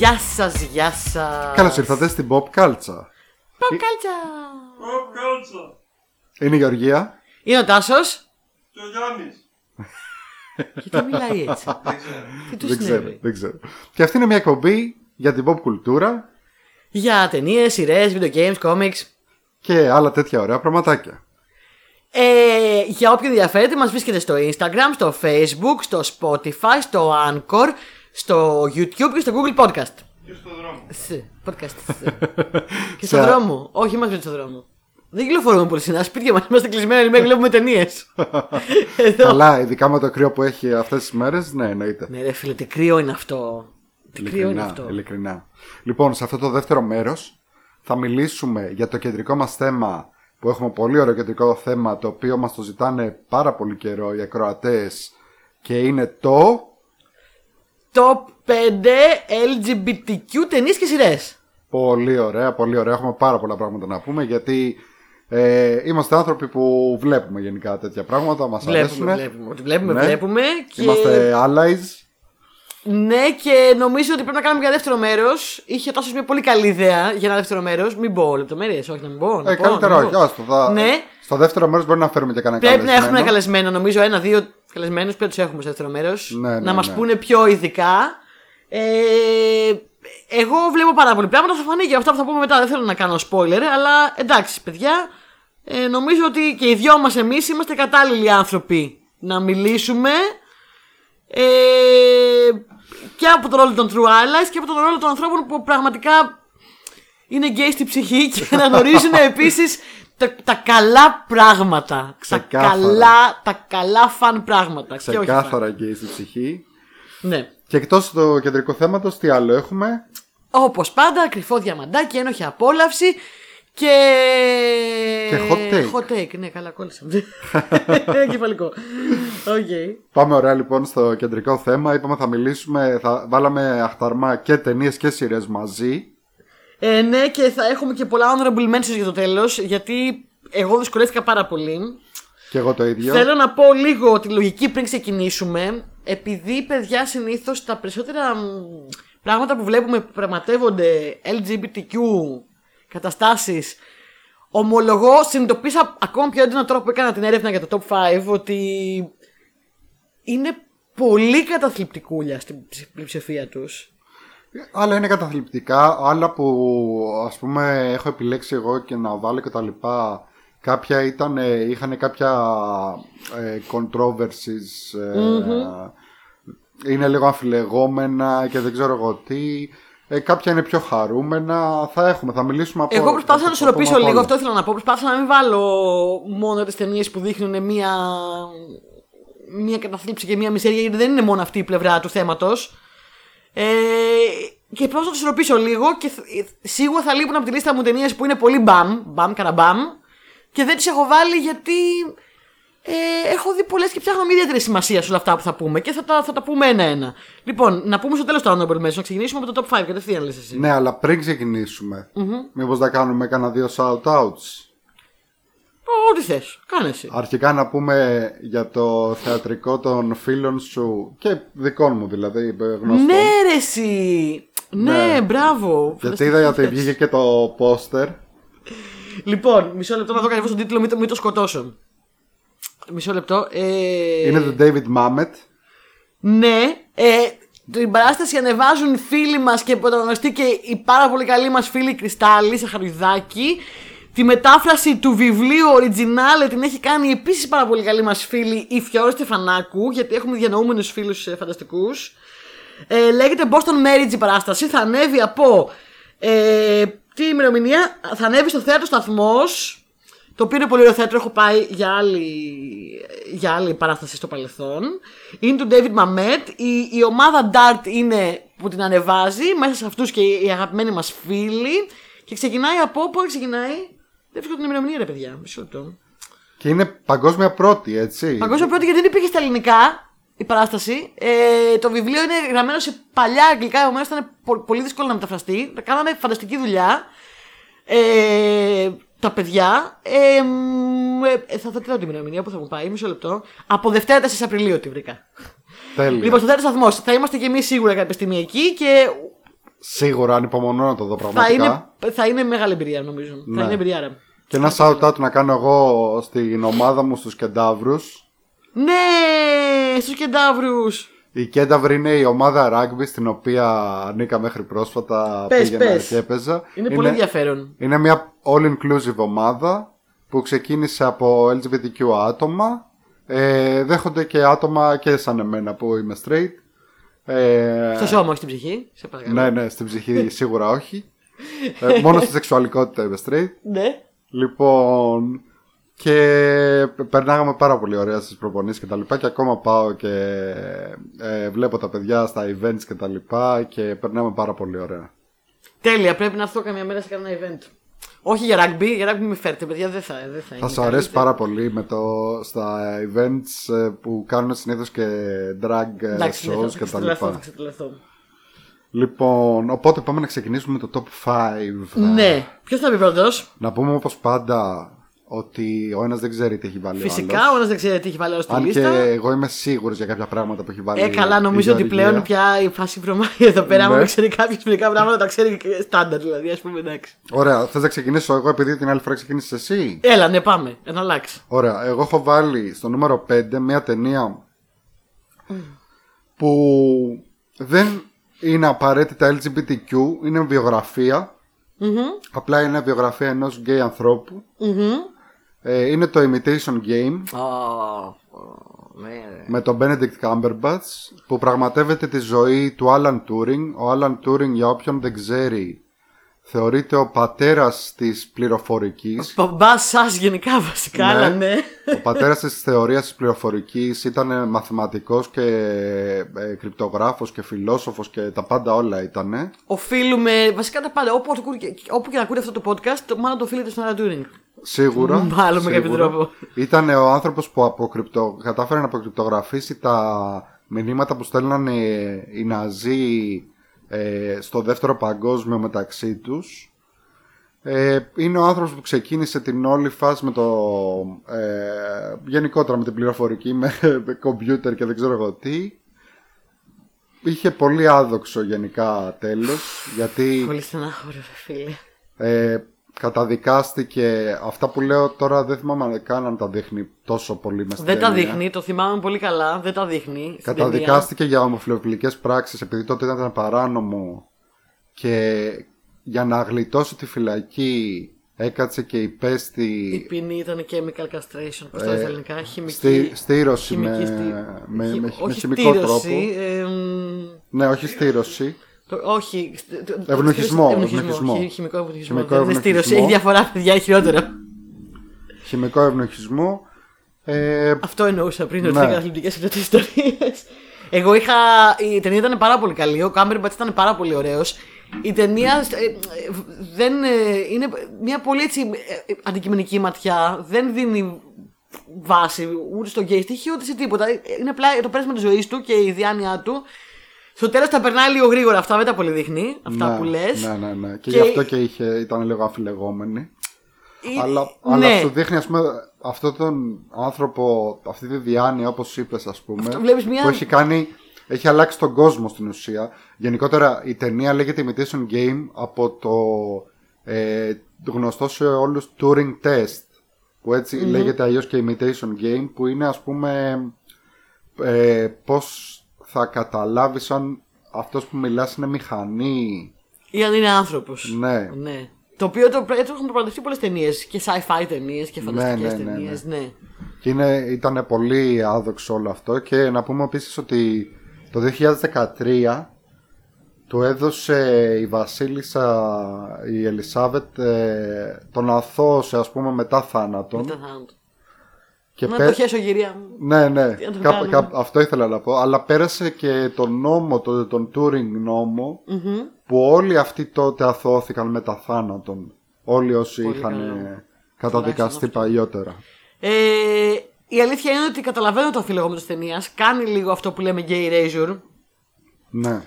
Γεια σας, γεια σας. Καλώς ήρθατε στην Pop Κάλτσα. Pop κάλτσα. Ποπ κάλτσα. Είναι η Γεωργία. Είναι ο Τάσος. Και ο Γιάννης. Γιατί μιλάει έτσι. Δεν ξέρω. Τι του Δεν ξέρω, συνέβη. δεν ξέρω. Και αυτή είναι μια εκπομπή για την pop κουλτούρα Για ταινίες, σειρές, video games, comics. και άλλα τέτοια ωραία πραγματάκια. Ε, για όποιον ενδιαφέρεται, μας βρίσκεται στο Instagram, στο Facebook, στο Spotify, στο Anchor, στο YouTube και στο Google Podcast. Και στο δρόμο. Σ, podcast. σ. και στο Σε- δρόμο. Όχι, μας βρίσκεται στο δρόμο. Δεν κυκλοφορούμε πολύ συχνά. Σπίτια μας είμαστε κλεισμένοι μέχρι βλέπουμε ταινίες. Εδώ. Καλά, ειδικά με το κρύο που έχει αυτές τις μέρες, ναι, εννοείται. Ναι, ρε φίλε, τι κρύο είναι αυτό. Τι κρύο είναι Ειλικρινά, αυτό. ειλικρινά. Λοιπόν, σε αυτό το δεύτερο μέρος θα μιλήσουμε για το κεντρικό μας θέμα που έχουμε πολύ ωραίο κεντρικό θέμα το οποίο μας το ζητάνε πάρα πολύ καιρό οι ακροατές και είναι το Top 5 LGBTQ ταινίες και σειρές. Πολύ ωραία, πολύ ωραία. Έχουμε πάρα πολλά πράγματα να πούμε γιατί ε, είμαστε άνθρωποι που βλέπουμε γενικά τέτοια πράγματα. Μας Βλέπουμε, αρέσουν. βλέπουμε. Ότι βλέπουμε, Ναι. βλέπουμε. Και... Είμαστε allies. Ναι, και νομίζω ότι πρέπει να κάνουμε και ένα δεύτερο μέρος. Είχε τόσο μια πολύ καλή ιδέα για ένα δεύτερο μέρος. Μην πω λεπτομέρειες, όχι να μην πω. να Ε, πω, καλύτερα να όχι. πω. άστο, θα... Ναι. Στο δεύτερο μέρος μπορεί να φέρουμε και κανένα Πρέπει να καλεσμένο. έχουμε καλεσμένο, νομίζω, ένα-δύο καλεσμένους. Πρέπει να τους έχουμε στο δεύτερο μέρος. Ναι, ναι, να μας ναι. πούνε πιο ειδικά. Ε, εγώ βλέπω πάρα πολύ πράγματα. Θα φανεί και αυτά που θα πούμε μετά. Δεν θέλω να κάνω spoiler, αλλά εντάξει, παιδιά. Ε, νομίζω ότι και οι δυο μας εμείς είμαστε κατάλληλοι άνθρωποι να μιλήσουμε. Ε, και από τον ρόλο των True Allies και από τον ρόλο των ανθρώπων που πραγματικά είναι γκέι στη ψυχή και να γνωρίζουν επίσης τα, τα καλά πράγματα. Τα Ξεκάθαρα. καλά, τα καλά fun πράγματα. Και όχι fun. Ξεκάθαρα και στη ψυχή. Ναι. Και εκτός του κεντρικού θέματος, τι άλλο έχουμε; Όπως πάντα, κρυφό διαμαντάκι, ένοχη απόλαυση και. Και hot take. Hot take, ναι, καλά κόλλησα. Κεφαλικό. Οκ. Πάμε ωραία λοιπόν στο κεντρικό θέμα. Είπαμε θα μιλήσουμε, θα βάλαμε αχταρμά και ταινίες και σειρές μαζί. Ε, ναι, και θα έχουμε και πολλά honorable mentions για το τέλος, γιατί εγώ δυσκολεύτηκα πάρα πολύ. Και εγώ το ίδιο. Θέλω να πω λίγο τη λογική πριν ξεκινήσουμε. Επειδή, παιδιά, συνήθως τα περισσότερα μ, πράγματα που βλέπουμε που πραγματεύονται LGBTQ καταστάσεις ομολογώ, συνειδητοποίησα ακόμα πιο έντονα τώρα που έκανα την έρευνα για το Top 5 ότι είναι πολύ καταθλιπτικούλια στην ψη- πλειοψηφία τους. Άλλα είναι καταθλιπτικά, άλλα που ας πούμε έχω επιλέξει εγώ και να βάλω και τα λοιπά. Κάποια ήταν, ε, είχαν κάποια ε, controversies, ε, είναι λίγο αμφιλεγόμενα και δεν ξέρω εγώ τι. Ε, κάποια είναι πιο χαρούμενα. Θα έχουμε, θα μιλήσουμε από Εγώ προσπάθησα να θα- θα ισορροπήσω πούμε από λίγο, όλα. αυτό ήθελα να πω. Προσπάθησα να μην βάλω μόνο τις ταινίες που δείχνουν μία, μία καταθλίψη και μία μισέρια, γιατί δεν είναι μόνο αυτή η πλευρά του θέματος. Ε, και προσπάθησα να το ισορροπήσω λίγο και θ- σίγουρα θα λείπουν από τη λίστα μου ταινίες που είναι πολύ μπαμ, μπαμ, καραμπαμ. Και δεν τις έχω βάλει γιατί ε, έχω δει πολλές και ψάχνω μια ιδιαίτερη σημασία σε όλα αυτά που θα πούμε και θα τα, θα τα πούμε ένα-ένα. Λοιπόν, να πούμε στο τέλος το honorable mention, να ξεκινήσουμε από το top 5 κατευθείαν λες εσύ. Ναι, αλλά πριν ξεκινήσουμε, μήπως να κάνουμε κανένα δύο shout-outs. Ό,τι θες. Κάνε εσύ. Αρχικά να πούμε για το θεατρικό των φίλων σου και δικών μου δηλαδή γνωστών. Ναι, ρε, εσύ. Ναι, Ναι. μπράβο. Γιατί είδα ότι βγήκε και το πόστερ. Λοιπόν, μισό λεπτό να δω ακριβώ τον τίτλο, μην το, μην το σκοτώσω. Μισό λεπτό. Ε, Είναι το David Mamet. Ναι, ε, την παράσταση ανεβάζουν φίλοι μας και πρωταγωνιστεί και η πάρα πολύ καλή μας φίλη Κρυστάλλη Σαχαριδάκη. Τη μετάφραση του βιβλίου Original την έχει κάνει επίσης πάρα πολύ καλή μας φίλη η Φιόρη Στεφανάκου, γιατί έχουμε διανοούμενους φίλους ε, φανταστικούς. Ε, λέγεται Boston Marriage η παράσταση. Θα ανέβει από. Ε, τι ημερομηνία, θα ανέβει στο θέατρο Σταθμός. Το οποίο είναι πολύ ωραίο θέατρο, έχω πάει για άλλη, για άλλη παράσταση στο παρελθόν. Είναι του David Mamet. Η, η ομάδα Dart είναι που την ανεβάζει. Μέσα σε αυτούς και οι αγαπημένοι μας φίλοι. Και ξεκινάει από. Πότε ξεκινάει; Δεν βρίσκω την ημερομηνία, ρε παιδιά. Μισό λεπτό. Και είναι παγκόσμια πρώτη, έτσι. Παγκόσμια πρώτη γιατί δεν υπήρχε στα ελληνικά η παράσταση. Ε, το βιβλίο είναι γραμμένο σε παλιά αγγλικά, επομένως ήταν πο- πολύ δύσκολο να μεταφραστεί. Τα κάνανε φανταστική δουλειά. Ε, τα παιδιά. Ε, μ, ε, θα θα τη δω την ημερομηνία που θα μου πάει, μισό λεπτό. Από Δευτέρα 4 Απριλίου τη βρήκα. Τέλεια. Λοιπόν, στο θέατρο σταθμό θα είμαστε και εμείς σίγουρα κάποια στιγμή εκεί και Σίγουρα ανυπομονώ να το δω Θα πραγματικά. είναι, θα είναι μεγάλη εμπειρία νομίζω. Ναι. Θα είναι εμπειρία, ρε. Και ένα shout out να κάνω εγώ στην ομάδα μου στους κεντάβρους. Ναι, στους κεντάβρου. Η Κένταβρ είναι η ομάδα rugby στην οποία ανήκα μέχρι πρόσφατα Πες, πήγαινα πες. και έπαιζα. Είναι, πολύ ενδιαφέρον. είναι μια all-inclusive ομάδα που ξεκίνησε από LGBTQ άτομα. Ε, δέχονται και άτομα και σαν εμένα που είμαι straight. Ε, Στο σώμα, όχι στην ψυχή. Σε παρακαλώ. ναι, ναι, στην ψυχή σίγουρα όχι. Ε, μόνο στη σεξουαλικότητα είμαι straight. Ναι. Λοιπόν, και περνάγαμε πάρα πολύ ωραία στις προπονήσεις και τα λοιπά και ακόμα πάω και ε, βλέπω τα παιδιά στα events και τα λοιπά και περνάμε πάρα πολύ ωραία. Τέλεια, πρέπει να έρθω καμιά μέρα σε κανένα event. Όχι για rugby, για rugby μη φέρτε, παιδιά, δεν θα, δεν θα Θα είναι σου αρέσει καλύτερο. πάρα πολύ με το, στα events ε, που κάνουν συνήθως και drag ε, Εντάξει, ναι, θα- shows θα και τα ξετρελαθώ, θα λοιπά. ξετρελαθώ. Λοιπόν, οπότε πάμε να ξεκινήσουμε με το top 5. Ναι. Ποιος θα πει πρώτος; Να πούμε όπως πάντα ότι ο ένας δεν ξέρει τι έχει βάλει ο Φυσικά, άλλος. ο ένας δεν ξέρει τι έχει βάλει άλλος στη Αν και λίστα. εγώ είμαι σίγουρος για κάποια πράγματα που έχει βάλει Ε, καλά, η νομίζω ότι Γεωργία. πλέον πια η φάση βρωμάει εδώ πέρα. Ναι. Αν ξέρει κάποιος μερικά πράγματα, τα ξέρει και στάνταρ, δηλαδή, ας πούμε, εντάξει. Ωραία, θες να ξεκινήσω εγώ επειδή την άλλη φορά ξεκίνησες εσύ; Έλα, ναι, πάμε. Να αλλάξει. Ωραία, εγώ έχω βάλει στο νούμερο 5 μια ταινία που δεν είναι απαραίτητα LGBTQ, είναι βιογραφία. Απλά είναι βιογραφία ενός γκέι ανθρώπου. Ε, είναι το Imitation Game ναι, με τον Benedict Cumberbatch που πραγματεύεται τη ζωή του Alan Turing. Ο Alan Turing για όποιον δεν ξέρει θεωρείται ο πατέρας της πληροφορικής. Μπαμπά σας γενικά βασικά, Ναι. αλλά ναι. Ο πατέρας της θεωρίας της πληροφορικής ήταν μαθηματικός και ε, κρυπτογράφος και φιλόσοφος και τα πάντα όλα ήτανε. Οφείλουμε βασικά τα πάντα. Όπου, όπου και να ακούτε αυτό το podcast, το μάλλον το οφείλετε στον Alan Turing. Σίγουρα. Μάλλον με κάποιο σίγουρα. τρόπο. Ήταν ο άνθρωπος που αποκρυπτο... κατάφερε να αποκρυπτογραφήσει τα μηνύματα που στέλνανε οι Ναζί ε, στο δεύτερο παγκόσμιο μεταξύ τους. Ε, είναι ο άνθρωπος που ξεκίνησε την όλη φάση με το ε, γενικότερα με την πληροφορική με, με κομπιούτερ και δεν ξέρω εγώ τι είχε πολύ άδοξο γενικά τέλος γιατί Πολύ στενάχωρο, ρε φίλε. Ε, καταδικάστηκε αυτά που λέω τώρα δεν θυμάμαι καν αν τα δείχνει τόσο πολύ μες Δεν τα δείχνει, το θυμάμαι πολύ καλά. Δεν τα δείχνει. στην Καταδικάστηκε για ομοφιλοφιλικές πράξεις επειδή τότε ήταν παράνομο και για να γλιτώσει τη φυλακή έκατσε και ταινία. Η υπέστη ποινή ήταν chemical castration. Πώς το λένε στα ελληνικά, χημική. στη, στήρωση με, χημική στη- με, με, χι- με όχι χημικό στήρωση, τρόπο. ε, μ, Ναι, όχι στήρωση. Το- όχι. στε- το- το- Ευνοχισμό, ευνοχισμό, ευνοχισμό. χι- Χημικό ευνοχισμό. Χημικό Δεν είναι στήρωση. ευνοχισμό. Έχει διαφορά, παιδιά, χειρότερο. Χημικό ευνοχισμό. Ε, Αυτό εννοούσα πριν, ότι Ναι. ήταν αθλητικές και τέτοιε ιστορίε. Εγώ είχα. Η ταινία ήταν πάρα πολύ καλή. Ο Κάμπερμπατ ήταν πάρα πολύ ωραίος. Η ταινία ε, ε, δεν, ε, είναι μια πολύ έτσι ε, ε, αντικειμενική ματιά. Δεν δίνει βάση ούτε στο γκέι στοιχείο ούτε σε τίποτα. Είναι απλά το πέρασμα της ζωής του και η διάνοια του. Στο τέλος τα περνάει λίγο γρήγορα. Αυτά δεν τα πολύ δείχνει. Αυτά ναι, που λες. Ναι, ναι, ναι. Και, Και- γι' αυτό και είχε, ήταν λίγο αφιλεγόμενη. Αλλά, ναι. αλλά σου δείχνει ας πούμε αυτόν τον άνθρωπο, αυτή τη διάνοια όπως είπες ας πούμε βλέπεις μια- που έχει κάνει, έχει αλλάξει τον κόσμο στην ουσία. Γενικότερα η ταινία λέγεται Imitation Game από το ε, γνωστό σε όλους Turing Test που ετσι λέγεται αλλιώς και Imitation Game που είναι ας πούμε ε, πώς θα καταλάβεις αν αυτός που μιλάς είναι μηχανή. Ή αν είναι άνθρωπος. Ναι. ναι. Το οποίο το, έτσι έχουν προπαντευτεί πολλές ταινίες και sci-fi ταινίες και φανταστικές ναι, ναι, ταινίες. Ναι. Και είναι, ήταν πολύ άδοξο όλο αυτό και να πούμε επίσης ότι το 2013 του έδωσε η βασίλισσα η Ελισάβετ ε, τον αθώωσε ας πούμε μετά θάνατον Μετά θάνατο. Και Να πέ- το χέσω, κυρία μου. ναι, ναι, Τι να το κάπου- κάνουμε. κάπου- αυτό ήθελα να πω αλλά πέρασε και τον νόμο, τον, τον Turing νόμο που όλοι αυτοί τότε αθώθηκαν μετά θάνατον όλοι όσοι Πολύ είχαν καλό. ε, καταδικαστεί παλιότερα Ε, η αλήθεια είναι ότι καταλαβαίνω το αφιλεγόμενο της ταινίας. Κάνει λίγο αυτό που λέμε gay erasure. ναι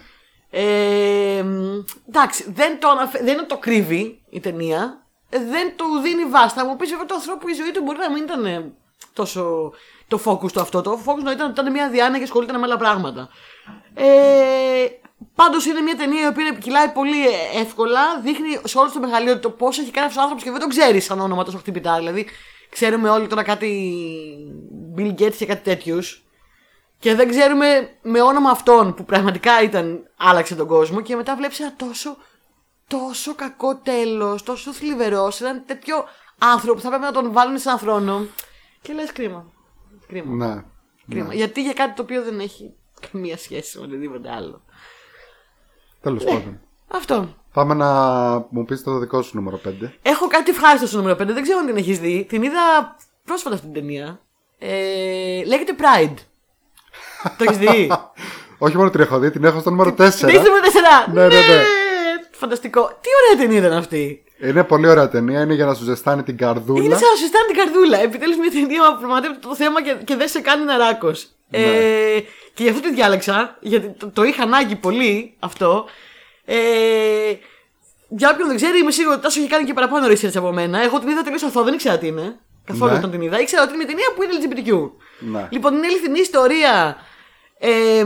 Ε, μ, εντάξει, δεν το, αναφε... δεν το κρύβει η ταινία. Ε, δεν του δίνει βάση. Θα μου πεις βέβαια του ανθρώπου η ζωή του μπορεί να μην ήταν ε, τόσο το focus του αυτό. Το focus του ήταν ότι ήταν μια διάνοια και ασχολείται με άλλα πράγματα. Ε, Πάντως είναι μια ταινία η οποία κυλάει πολύ εύκολα. Δείχνει σε όλο το μεγαλείο το πώς έχει κάνει αυτός ο άνθρωπος και δεν τον ξέρει σαν όνομα τόσο χτυπητά. Δηλαδή, ξέρουμε όλοι τώρα κάτι Bill Gates και κάτι τέτοιους. Και δεν ξέρουμε με όνομα αυτόν που πραγματικά ήταν, άλλαξε τον κόσμο. Και μετά βλέπεις ένα τόσο, τόσο κακό τέλος, τόσο θλιβερός, σε έναν τέτοιο άνθρωπο που θα πρέπει να τον βάλουν σε έναν θρόνο. Και λες κρίμα. Κρίμα. Ναι. κρίμα. Γιατί για κάτι το οποίο δεν έχει καμία σχέση με οτιδήποτε άλλο. Τέλος πάντων. Αυτό. Πάμε να μου πεις το δικό σου νούμερο 5. Έχω κάτι ευχάριστο στο νούμερο 5. Δεν ξέρω αν την έχεις δει. Την είδα πρόσφατα αυτή την ταινία. Ε, λέγεται Pride. το έχεις δει; Όχι μόνο την έχω δει, την έχω στο νούμερο 4. Δεν είσαι νούμερο 4. Ναι, ναι, ναι. Φανταστικό. Τι ωραία ταινία ήταν αυτή. Είναι πολύ ωραία ταινία, είναι για να σου ζεστάνει την Είναι καρδούλα. σαν να σου στάνει την καρδούλα. Επιτέλους μια ταινία που πραγματεύεται το θέμα και, και δεν σε κάνει να ράκος. Ναι. Ε, και γι' αυτό τη διάλεξα, γιατί το, το είχα ανάγκη πολύ αυτό. Ε, για όποιον δεν ξέρει, είμαι σίγουρο ότι τόσο έχει κάνει και παραπάνω research από μένα. Εγώ την είδα τελείως αθώα, δεν ήξερα τι είναι. Καθόλου Ναι. όταν την είδα. Ήξερα ότι είναι μια ταινία που είναι LGBTQ. Ναι. Λοιπόν, είναι αληθινή ιστορία ε,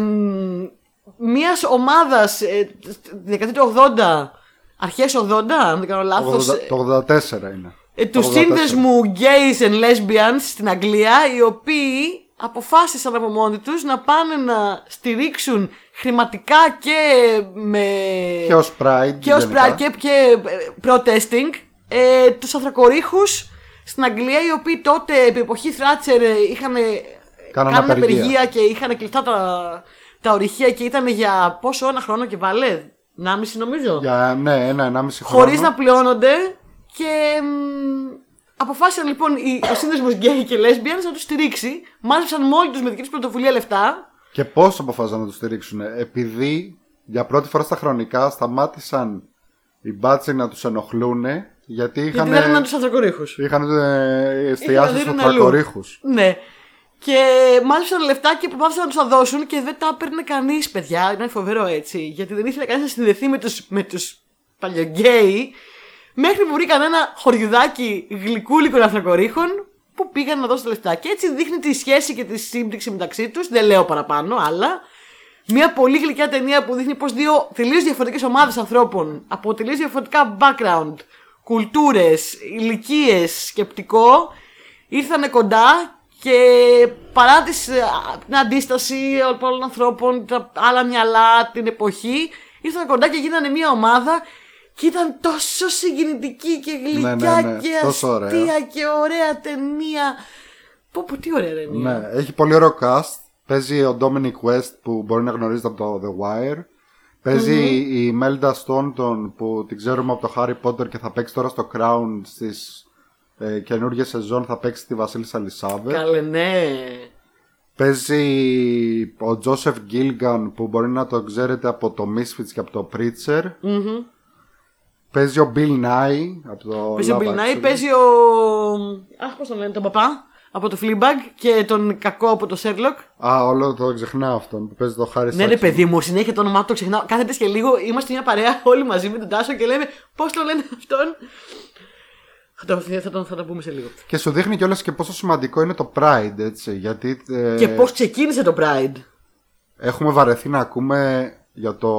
μιας ομάδας ε, στη δεκαετία του 80, αρχές 80, αν δεν κάνω λάθος. Το 84 είναι. Ε, τους Το 84. σύνδεσμου gays and lesbians στην Αγγλία, οι οποίοι αποφάσισαν από μόνοι τους να πάνε να στηρίξουν χρηματικά και με... Και ως Pride. και ως γενικά. pride και, και ε, protesting ε, τους ανθρακορίχους στην Αγγλία, οι οποίοι τότε επί εποχή Θράτσερ ε, είχαν ε, Κάναν κάνουν απεργία. απεργία και είχαν κλειστά τα, τα ορυχεία και ήταν για πόσο ένα χρόνο και βάλε, 1,5 νομίζω Για, ναι, ένα, ενάμιση χρόνο. χωρίς να πληρώνονται και μ, αποφάσισαν λοιπόν οι, ο σύνδεσμος γκέι και lesbians να τους στηρίξει. Μάζεψαν μόνοι τους με δική τους πρωτοβουλία λεφτά. Και πώς αποφάσισαν να το στηρίξουν. Επειδή για πρώτη φορά στα χρονικά σταμάτησαν οι μπάτσοι να τους ενοχλούν γιατί είχαν, Γιατί δεν ήταν τους ανθρακορίχους. είχαν ε, εστιάσεις να στους δίνουν αλλού. τρακορίχου. Ναι. Και μάζεψαν λεφτά και προσπάθησαν να τους τα δώσουν και δεν τα έπαιρνε κανείς, παιδιά. Ήταν φοβερό έτσι. Γιατί δεν ήθελε κανείς να συνδεθεί με τους με τους παλιογκέι. Μέχρι που βρήκαν ένα χωριουδάκι γλυκούλικων ανθρακορίχων που πήγαν να δώσουν τα λεφτά. Και έτσι δείχνει τη σχέση και τη σύμπτυξη μεταξύ τους. Δεν λέω παραπάνω, αλλά. Μια πολύ γλυκιά ταινία που δείχνει πως δύο τελείως διαφορετικές ομάδες ανθρώπων από τελείως διαφορετικά background, κουλτούρες, ηλικίες, σκεπτικό ήρθαν κοντά και παρά τις, ε, την αντίσταση πολλών ανθρώπων, τα άλλα μυαλά, την εποχή, ήρθαν κοντά και γίνανε μια ομάδα και ήταν τόσο συγκινητική και γλυκιά Ναι, ναι, ναι. και Τόσο ωραία. αστεία και ωραία ταινία. Πω πω τι ωραία ταινία. Ναι, έχει πολύ ωραίο cast. Παίζει ο Dominic West που μπορεί να γνωρίζετε από το The Wire. παιζει η Melda Staunton που την ξέρουμε από το Harry Potter και θα παίξει τώρα στο Crown στις ε, καινούργιε σεζόν θα παίξει τη Βασίλισσα Ελισάβετ. Καλέ, ναι. Παίζει ο Joseph Gilgan που μπορεί να το ξέρετε από το Misfits και από το Preacher. Παίζει ο Bill Nye από το Παίζει ο Love Bill Nye, Actually. παίζει ο. Αχ, πώς τον λένε, τον παπά από το Fleabag και τον κακό από το Sherlock. Α, όλο το ξεχνάω αυτόν που παίζει το Harry Ναι, ρε Saxon. παιδί μου, συνέχεια το όνομά του το ξεχνάω. Κάθεται και λίγο, είμαστε μια παρέα όλοι μαζί με τον Τάσο και λέμε πώς το λένε αυτόν; Θα το, θα, το, θα το πούμε σε λίγο. Και σου δείχνει κιόλας και πόσο σημαντικό είναι το Pride, έτσι. Γιατί ε, Και πώς ξεκίνησε το Pride. έχουμε βαρεθεί να ακούμε για το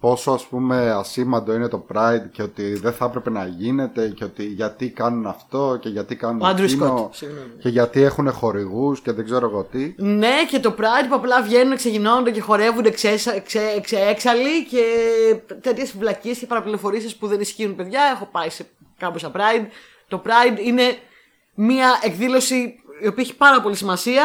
πόσο ας πούμε ασήμαντο είναι το Pride και ότι δεν θα έπρεπε να γίνεται και ότι γιατί κάνουν αυτό και γιατί κάνουν Ο Άντρου εκείνο Σκότ. Συγγνώμη. και γιατί έχουν χορηγούς και δεν ξέρω εγώ τι. Ναι, και το Pride που απλά βγαίνουν, ξεγινώνονται και χορεύονται ξέσα- ξε- ξεέξαλλοι και τέτοιες βλακίε και παραπληροφορήσει που δεν ισχύουν, παιδιά. Έχω πάει σε κάμποσα Pride. Το Pride είναι μια εκδήλωση η οποία έχει πάρα πολύ σημασία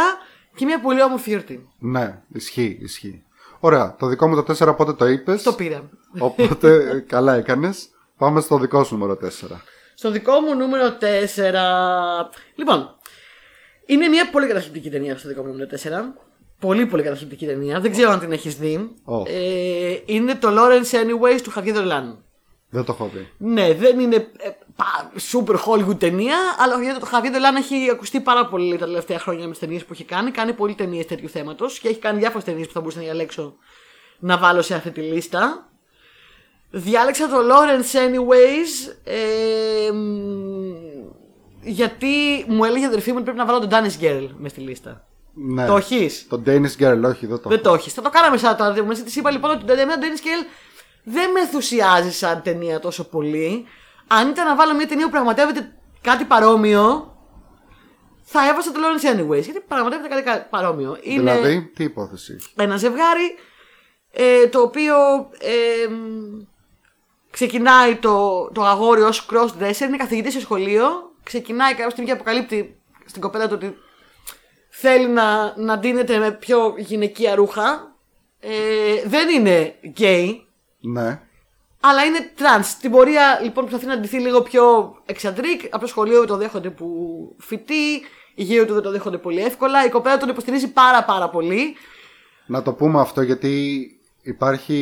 και μια πολύ όμορφη γιορτή. Ναι, ισχύει, ισχύει. Ωραία, το δικό μου το 4 πότε το είπες; Το πήρα. Οπότε ε, καλά έκανες. Πάμε στο δικό σου νούμερο 4. Στο δικό μου νούμερο 4. Λοιπόν, είναι μια πολύ καταθλιπτική ταινία στο δικό μου νούμερο 4. Πολύ πολύ καταθλιπτική ταινία. Δεν ξέρω αν την έχεις δει. Όχι. Ε, είναι το Lawrence Anyways του Javier Dolan. Δεν το έχω δει. Ναι, δεν είναι ε, πα- super Hollywood ταινία, αλλά ο το Javier Dolan έχει ακουστεί πάρα πολύ τα τελευταία χρόνια μες τι ταινίες που έχει κάνει. Κάνει πολλοί ταινίες τέτοιου θέματος και έχει κάνει διάφορες ταινίες που θα μπορούσα να διαλέξω να βάλω σε αυτή τη λίστα. Διάλεξα το Lawrence Anyways ε, μ, γιατί μου έλεγε η αδερφή μου ότι πρέπει να βάλω τον Danish Girl μες στη λίστα. Ναι. Το έχεις; Το Danish Girl, όχι, δεν το Δεν έχω. το έχεις. Θα το κάναμε σαν τώρα. Μέσα της είπα λοιπόν ότι εμένα το Dennis Scale δεν με ενθουσιάζει σαν ταινία τόσο πολύ. Αν ήταν να βάλω μια ταινία που πραγματεύεται κάτι παρόμοιο, θα έβαζα το Lawrence Anyways. Γιατί πραγματεύεται κάτι κα- παρόμοιο. Είναι Δηλαδή, τι υπόθεση; έχει. ένα ζευγάρι ε, το οποίο ε, μ, ξεκινάει το, το αγόρι ως cross-dresser, είναι καθηγητής σε σχολείο, ξεκινάει κάποια στιγμή και αποκαλύπτει στην κοπέλα του ότι θέλει να, να ντύνεται με πιο γυναικεία ρούχα. Ε, δεν είναι γκέι, Ναι. Αλλά είναι trans. Στην πορεία λοιπόν προσπαθεί να ντυθεί λίγο πιο εξαντρίκ. Από το σχολείο το δέχονται που φοιτεί, οι γύρω του δεν το δέχονται πολύ εύκολα. Η κοπέλα τον υποστηρίζει πάρα πάρα πολύ. Να το πούμε αυτό γιατί υπάρχει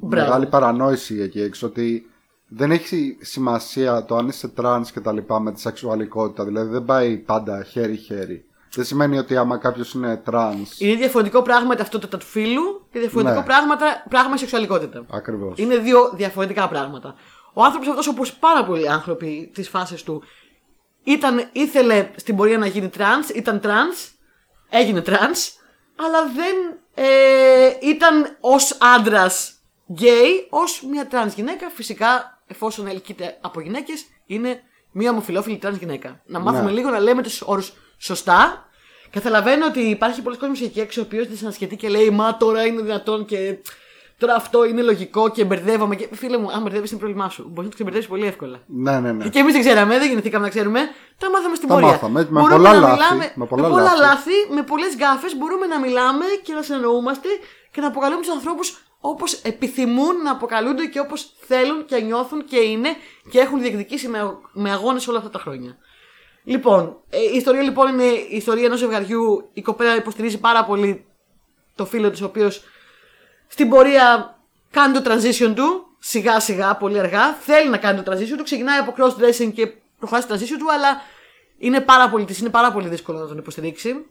Μπράβο. μεγάλη παρανόηση εκεί έξω ότι δεν έχει σημασία το αν είσαι τρανς και τα λοιπά με τη σεξουαλικότητα. Δηλαδή δεν πάει πάντα χέρι-χέρι. Δεν σημαίνει ότι άμα κάποιος είναι τρανς. Είναι διαφορετικό πράγμα η ταυτότητα του φύλου και διαφορετικό Ναι. πράγματα, πράγμα η σεξουαλικότητα. Ακριβώς. Είναι δύο διαφορετικά πράγματα. Ο άνθρωπος αυτός, όπως πάρα πολλοί άνθρωποι της φάσης του, ήταν, ήθελε στην πορεία να γίνει τρανς, ήταν τρανς, έγινε τρανς, αλλά δεν ε, ήταν ως άντρας γκέι, ως μια τρανς γυναίκα. Φυσικά, εφόσον ελκύεται από γυναίκες, είναι μια ομοφυλόφιλη τρανς γυναίκα. Να μάθουμε Ναι. λίγο να λέμε τους όρους σωστά. Καταλαβαίνω ότι υπάρχει πολλοί κόσμος εκεί έξω ο οποίος δυσανασχετεί και λέει Μα τώρα είναι δυνατόν και τώρα αυτό είναι λογικό και μπερδεύομαι. Και φίλε μου, αν μπερδεύεις είναι πρόβλημά σου. Μπορείς να το ξεμπερδεύεις πολύ εύκολα. Ναι, ναι, ναι. Και εμείς δεν ξέραμε, δεν γεννηθήκαμε να ξέρουμε. Τα μάθαμε στην Τα πορεία. μάθαμε, με Μπορούμε πολλά να λάθη, μιλάμε, με πολλά λάθη. λάθη, με πολλές γκάφες μπορούμε να μιλάμε και να συνεννοούμαστε και να αποκαλούμε τους ανθρώπους όπως επιθυμούν να αποκαλούνται και όπως θέλουν και νιώθουν και είναι και έχουν διεκδικήσει με, με αγώνες όλα αυτά τα χρόνια. Λοιπόν, ε, η ιστορία λοιπόν είναι η ιστορία ενός ζευγαριού. Η κοπέλα υποστηρίζει πάρα πολύ το φίλο της, ο οποίος στην πορεία κάνει το transition του, σιγά σιγά, πολύ αργά. Θέλει να κάνει το transition του, ξεκινάει από cross-dressing και προχωράει στο transition του, αλλά είναι πάρα πολύ, της είναι πάρα πολύ δύσκολο να τον υποστηρίξει.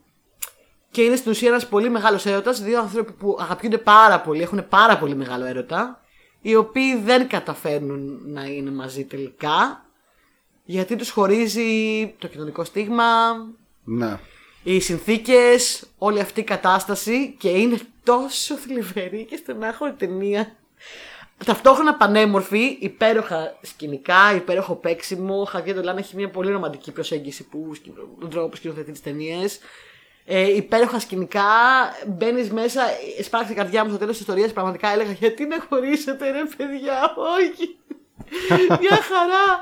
Και είναι στην ουσία ένας πολύ μεγάλος έρωτας. Δύο άνθρωποι που αγαπιούνται πάρα πολύ, έχουν πάρα πολύ μεγάλο έρωτα, οι οποίοι δεν καταφέρνουν να είναι μαζί τελικά, γιατί τους χωρίζει το κοινωνικό στίγμα, ναι. οι συνθήκες, όλη αυτή η κατάσταση και είναι τόσο θλιβερή και στενάχωρη ταινία. Ταυτόχρονα πανέμορφη, υπέροχα σκηνικά, υπέροχο παίξιμο. Ο Χαβιέ Ντολάν έχει μια πολύ ρομαντική προσέγγιση που, τον τρόπο που σκηνοθετεί τις ταινίες. Ε, υπέροχα σκηνικά, μπαίνεις μέσα, σπάρξει η καρδιά μου στο τέλος της ιστορίας. Πραγματικά έλεγα γιατί να χωρίσετε, ρε παιδιά, όχι. Μια χαρά.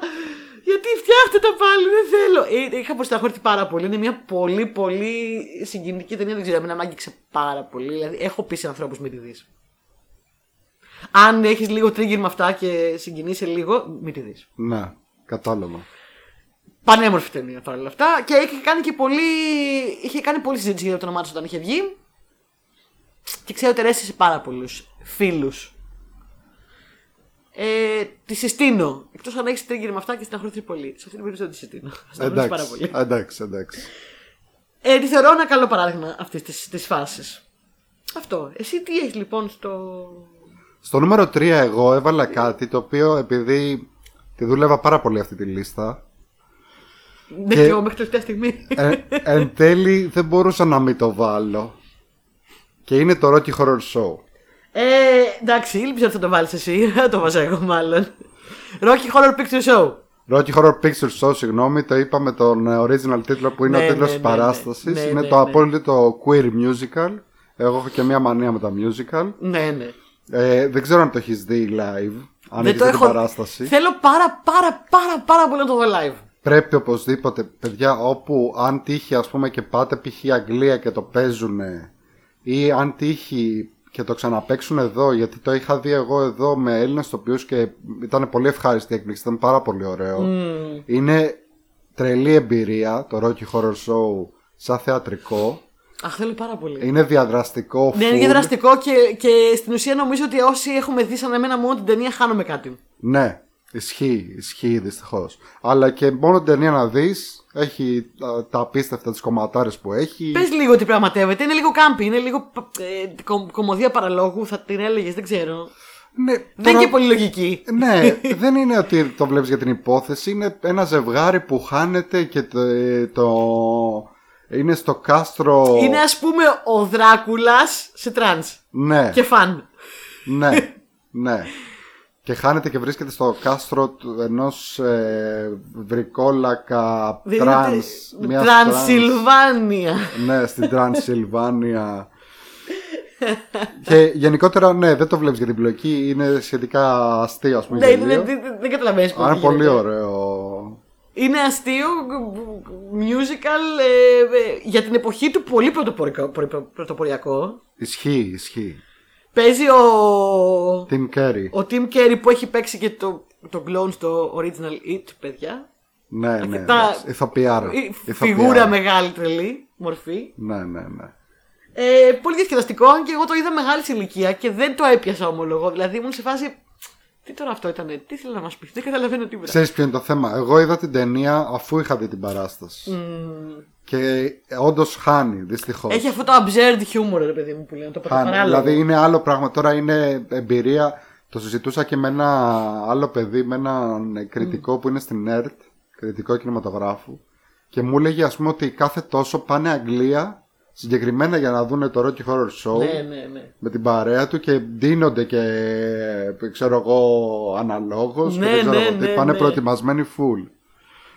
Γιατί φτιάχτε τα πάλι, δεν θέλω. Ε, είχα προσταχωρηθεί πάρα πολύ. Είναι μια πολύ, πολύ συγκινητική ταινία. Δεν ξέρω, εμένα μ' άγγιξε πάρα πολύ. Δηλαδή, έχω πει σε ανθρώπους μην τη δεις. Αν έχεις λίγο trigger με αυτά και συγκινείσαι λίγο, μην τη δεις. Ναι. Κατάλαβα. Πανέμορφη ταινία παρόλα αυτά. Και είχε κάνει και πολύ, είχε κάνει πολλή συζήτηση για το όνομά της όταν είχε βγει. Και ξέρω ότι αρέσει σε πάρα πολλούς φίλους. Ε, τη συστήνω. Εκτός αν έχεις trigger με αυτά και στεναχωρηθεί πολύ. Σε αυτή την περίπτωση δεν τη συστήνω. Στεναχωρηθεί πάρα Εντάξει. πολύ. Εντάξει, εντάξει. Ε, τη θεωρώ ένα καλό παράδειγμα αυτής της φάσης. Αυτό. Εσύ τι έχεις λοιπόν στο. Στο νούμερο 3 εγώ έβαλα κάτι το οποίο επειδή τη δούλευα πάρα πολύ αυτή τη λίστα Δεν Και- και εγώ μέχρι τελευταία στιγμή. ε, εν τέλει δεν μπορούσα να μην το βάλω και είναι το Rocky Horror Show. Ε, εντάξει, ήλπιζα ότι θα το βάλεις εσύ. Θα το βάζα εγώ μάλλον. Rocky Horror Picture Show. Rocky Horror Picture Show, συγγνώμη, το είπα με τον ε, original τίτλο που είναι Ναι, ο τίτλος ναι, της ναι, ναι. παράστασης. Ναι, είναι ναι, το ναι. απόλυτο queer musical. Εγώ έχω και μία μανία με τα musical. Ναι, ναι. Ε, δεν ξέρω αν το έχεις δει live, αν Δεν έχεις το δει την έχω. παράσταση. Θέλω πάρα πάρα πάρα πάρα πολύ να το δω live. Πρέπει οπωσδήποτε, παιδιά, όπου αν τύχει ας πούμε και πάτε π.χ. Αγγλία και το παίζουνε ή αν τύχει και το ξαναπαίξουν εδώ, γιατί το είχα δει εγώ εδώ με Έλληνες τοπίους και ήταν πολύ ευχάριστη η έκπληξη, ήταν πάρα πολύ ωραίο. Είναι τρελή εμπειρία το Rocky Horror Show σαν θεατρικό. Αχ, θέλω πάρα πολύ. Είναι διαδραστικό. Ναι, είναι full. διαδραστικό και, και στην ουσία νομίζω ότι όσοι έχουμε δει σαν εμένα μόνο την ταινία χάνουμε κάτι. Ναι, ισχύει, ισχύει δυστυχώς. Αλλά και μόνο την ταινία να δεις, έχει α, τα απίστευτα τις κομματάρες που έχει. Πες λίγο τι πραγματεύεται. Είναι λίγο κάμπι, είναι λίγο ε, κο- κομμωδία παραλόγου, θα την έλεγες, δεν ξέρω. Ναι, Δεν τώρα- είναι και πολύ λογική. ναι, δεν είναι ότι το βλέπεις για την υπόθεση. Είναι ένα ζευγάρι που χάνεται και το, το, Είναι στο κάστρο. Είναι ας πούμε ο Δράκουλας σε τρανς. Ναι, Και fun. ναι, ναι. Και χάνεται και βρίσκεται στο κάστρο του ενός ε, βρικόλακα τρανς. μιας Τρανσιλβάνια. τρανς. Ναι, στην Τρανσιλβάνια. και γενικότερα, ναι, δεν το βλέπεις για την πλοκή. Είναι σχετικά αστείο, ας πούμε. Ναι, γελοίο. δεν- δεν δεν καταλαβαίνεις Αλλά είναι πολύ ωραίο. Είναι αστείο, musical, ε, ε, για την εποχή του πολύ πρωτοπορικό- πρω- πρωτοποριακό. Ισχύει, ισχύει. Παίζει ο, Tim Carey. ο Tim Carey που έχει παίξει και το, το clone στο original It, παιδιά. Ναι, ναι. Αρκετά- εντάξει. Ηθοποιάρα. Η Ηθοποιάρα. Φιγούρα μεγάλη τρελή μορφή. Ναι, ναι, ναι. Ε, πολύ διασκεδαστικό, αν και εγώ το είδα μεγάλης σε ηλικία και δεν το έπιασα ομολογώ. Δηλαδή ήμουν σε φάση. Τι τώρα αυτό ήταν, τι θέλει να μας πεις, δεν καταλαβαίνω τίποτα. Ξέρεις ποιο είναι το θέμα; Εγώ είδα την ταινία αφού είχα δει την παράσταση. Και όντως χάνει, δυστυχώς. Έχει αυτό το absurd humor, ρε παιδί μου που λένε. Το Χάνει. παράλογο. Δηλαδή είναι άλλο πράγμα. Τώρα είναι εμπειρία. Το συζητούσα και με ένα άλλο παιδί, με έναν κριτικό που είναι στην ΕΡΤ, κριτικό κινηματογράφου. Και μου έλεγε ας πούμε ότι κάθε τόσο πάνε Αγγλία συγκεκριμένα για να δουν το Rocky Horror Show. Ναι, ναι, ναι. με την παρέα του και δίνονται και ξέρω εγώ αναλόγως Ναι, και δεν ξέρω ναι, εγώ τι. ναι, Πάνε ναι. προετοιμασμένοι full.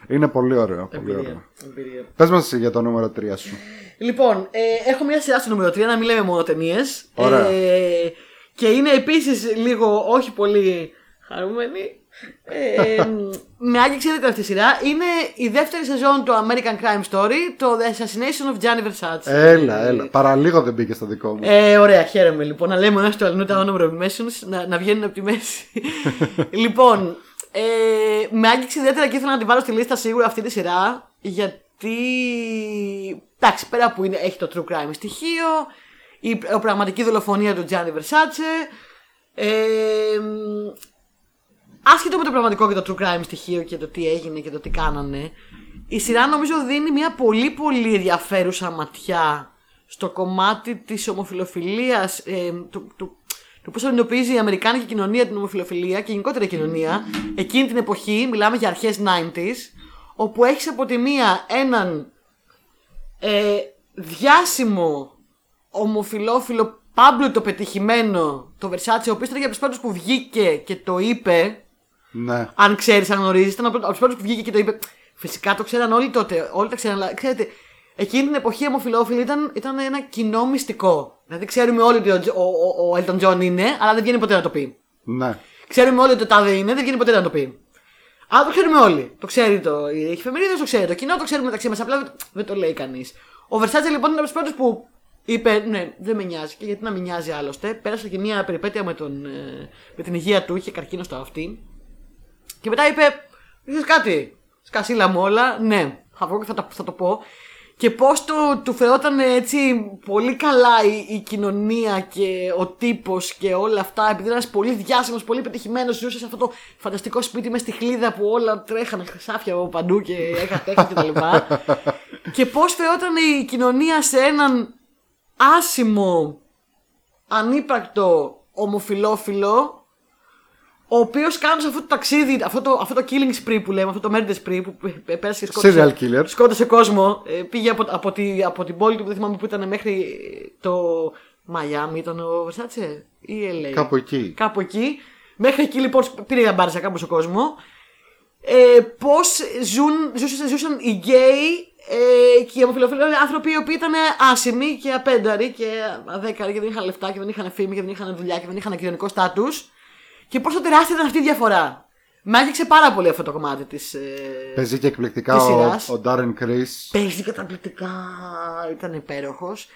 Είναι πολύ ωραίο. Πολύ ωραίο. Εμπειρία. εμπειρία. Πες μας εσύ για το νούμερο 3 σου. Λοιπόν, ε, έχω μια σειρά στο νούμερο 3, να μην λέμε μόνο ταινίες. Ωραία. Ε, και είναι επίσης λίγο όχι πολύ χαρούμενη. Ε, με άγγιξε ιδιαίτερα αυτή η σειρά. Είναι η δεύτερη σεζόν του American Crime Story, το The Assassination of Gianni Versace. Έλα, έλα. Παραλίγο δεν μπήκε στο δικό μου. Ε, ωραία, χαίρομαι λοιπόν. Να λέμε ένα του αλλού τα honorable mentions, να, να βγαίνουν από τη μέση. λοιπόν, ε, με άγγιξε ιδιαίτερα και ήθελα να τη βάλω στη λίστα σίγουρα αυτή τη σειρά. Γιατί. Εντάξει, πέρα που είναι, έχει το true crime στοιχείο, η, η πραγματική δολοφονία του Gianni Versace. Ε, άσχετο με το πραγματικό και το true crime στοιχείο και το τι έγινε και το τι κάνανε, η σειρά νομίζω δίνει μια πολύ πολύ ενδιαφέρουσα ματιά στο κομμάτι της ομοφιλοφιλίας, ε, του, του, του πώς αντιμετωπίζει η Αμερικάνικη κοινωνία την ομοφιλοφιλία και γενικότερα η κοινωνία εκείνη την εποχή, μιλάμε για αρχές 90s, όπου έχεις από τη μία έναν ε, διάσημο ομοφιλόφιλο Πάμπλο το πετυχημένο, το Versace, ο οποίος ήταν για τους πρώτου που βγήκε και το είπε. Ναι. Αν ξέρεις, αν γνωρίζεις, ήταν από τους πρώτου που βγήκε και το είπε. Φυσικά το ξέραν όλοι τότε, όλοι τα ξέραν, αλλά ξέρετε, εκείνη την εποχή οι ομοφιλόφιλοι ήταν, ήταν ένα κοινό μυστικό. Δηλαδή ξέρουμε όλοι ότι ο, Τζ- ο, ο, ο Elton John είναι, αλλά δεν βγαίνει ποτέ να το πει. Ναι. Ξέρουμε όλοι ότι το τάδε είναι, δεν βγαίνει ποτέ να το πει. Αλλά το ξέρουμε όλοι. Το ξέρει το, η εφημερίδα, το ξέρει το κοινό, το ξέρουμε μεταξύ μας. Απλά δεν, δεν το λέει κανείς. Ο Versace λοιπόν είναι από τους πρώτους που είπε: Ναι, δεν με νοιάζει. Και γιατί να με νοιάζει άλλωστε. Πέρασε και μια περιπέτεια με, τον, ε, με την υγεία του, είχε καρκίνο στο αυτί. Και μετά είπε: Ξέρει κάτι, σκασίλα μου όλα. Ναι, θα βγω και θα, τα- θα το πω. Και πώς του φερόταν έτσι πολύ καλά η, η κοινωνία και ο τύπος και όλα αυτά. Επειδή ήταν ένας πολύ διάσημος, πολύ πετυχημένος, ζούσε σε αυτό το φανταστικό σπίτι μες στη χλίδα που όλα τρέχανε χρυσάφια από παντού και έκατέχα κτλ. και πώς φερόταν η κοινωνία σε έναν άσημο, ανύπαρκτο ομοφιλόφιλο ο οποίος κάνοντας αυτό το ταξίδι, αυτό το, αυτό το killing spree που λέμε, αυτό το murder spree που πέ- πέρασε και σκότωσε, Serial killer. σκότωσε κόσμο, ε, πήγε από, από, τη, από την πόλη του που δεν θυμάμαι που ήταν μέχρι το Μαϊάμι, ήταν ο Versace ή LA. Κάπου εκεί. Κάπου εκεί. Μέχρι εκεί λοιπόν πήρε για μπάρισα κάπου στον κόσμος. Ε, Πώς ζούσαν, ζούσαν οι γκέι ε, και οι ομοφυλοφίλοι άνθρωποι οι οποίοι ήταν άσημοι και απένταροι και αδέκαροι και δεν είχαν λεφτά και δεν είχαν φήμη και δεν είχαν δουλειά και δεν είχαν κοινωνικό στάτους. Και πόσο τεράστια ήταν αυτή η διαφορά. Μ' άγγιξε πάρα πολύ αυτό το κομμάτι της. Ε, Παίζει και εκπληκτικά Της ο, σειράς. ο Darren Chris. Παίζει καταπληκτικά. Ήταν υπέροχος.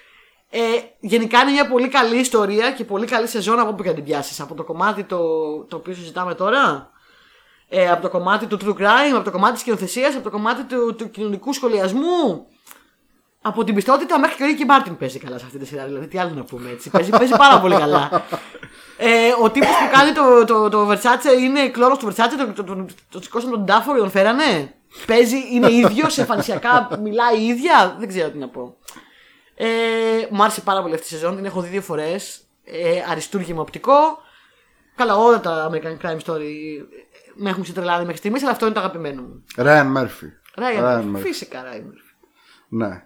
Ε, γενικά είναι μια πολύ καλή ιστορία και πολύ καλή σεζόν από όπου και να την πιάσεις. Από το κομμάτι το, το οποίο συζητάμε τώρα. Ε, από το κομμάτι του true crime, από το κομμάτι της σκηνοθεσίας, από το κομμάτι του, του κοινωνικού σχολιασμού. Από την πιστότητα μέχρι και ο Ρίκη Μάρτιν παίζει καλά σε αυτή τη σειρά. Δηλαδή, τι άλλο να πούμε έτσι. Παίζει, παίζει πάρα πολύ καλά. Ε, ο τύπος που κάνει το, το, το Versace είναι κλόρο του Versace, το, το, το, το σηκώσαν τον τάφο και τον φέρανε. Παίζει, είναι ίδιος, εμφανισιακά μιλάει η ίδια. Δεν ξέρω τι να πω. Ε, μου άρεσε πάρα πολύ αυτή η σεζόν, την έχω δει δύο φορές. Ε, αριστούργημα οπτικό. Καλά, όλα τα American Crime Story με έχουν ξετρελάνει μέχρι στιγμής, αλλά αυτό είναι το αγαπημένο μου. Ryan Murphy. Ryan, Ryan Murphy. Murphy. Φυσικά, Ryan Murphy. Ναι.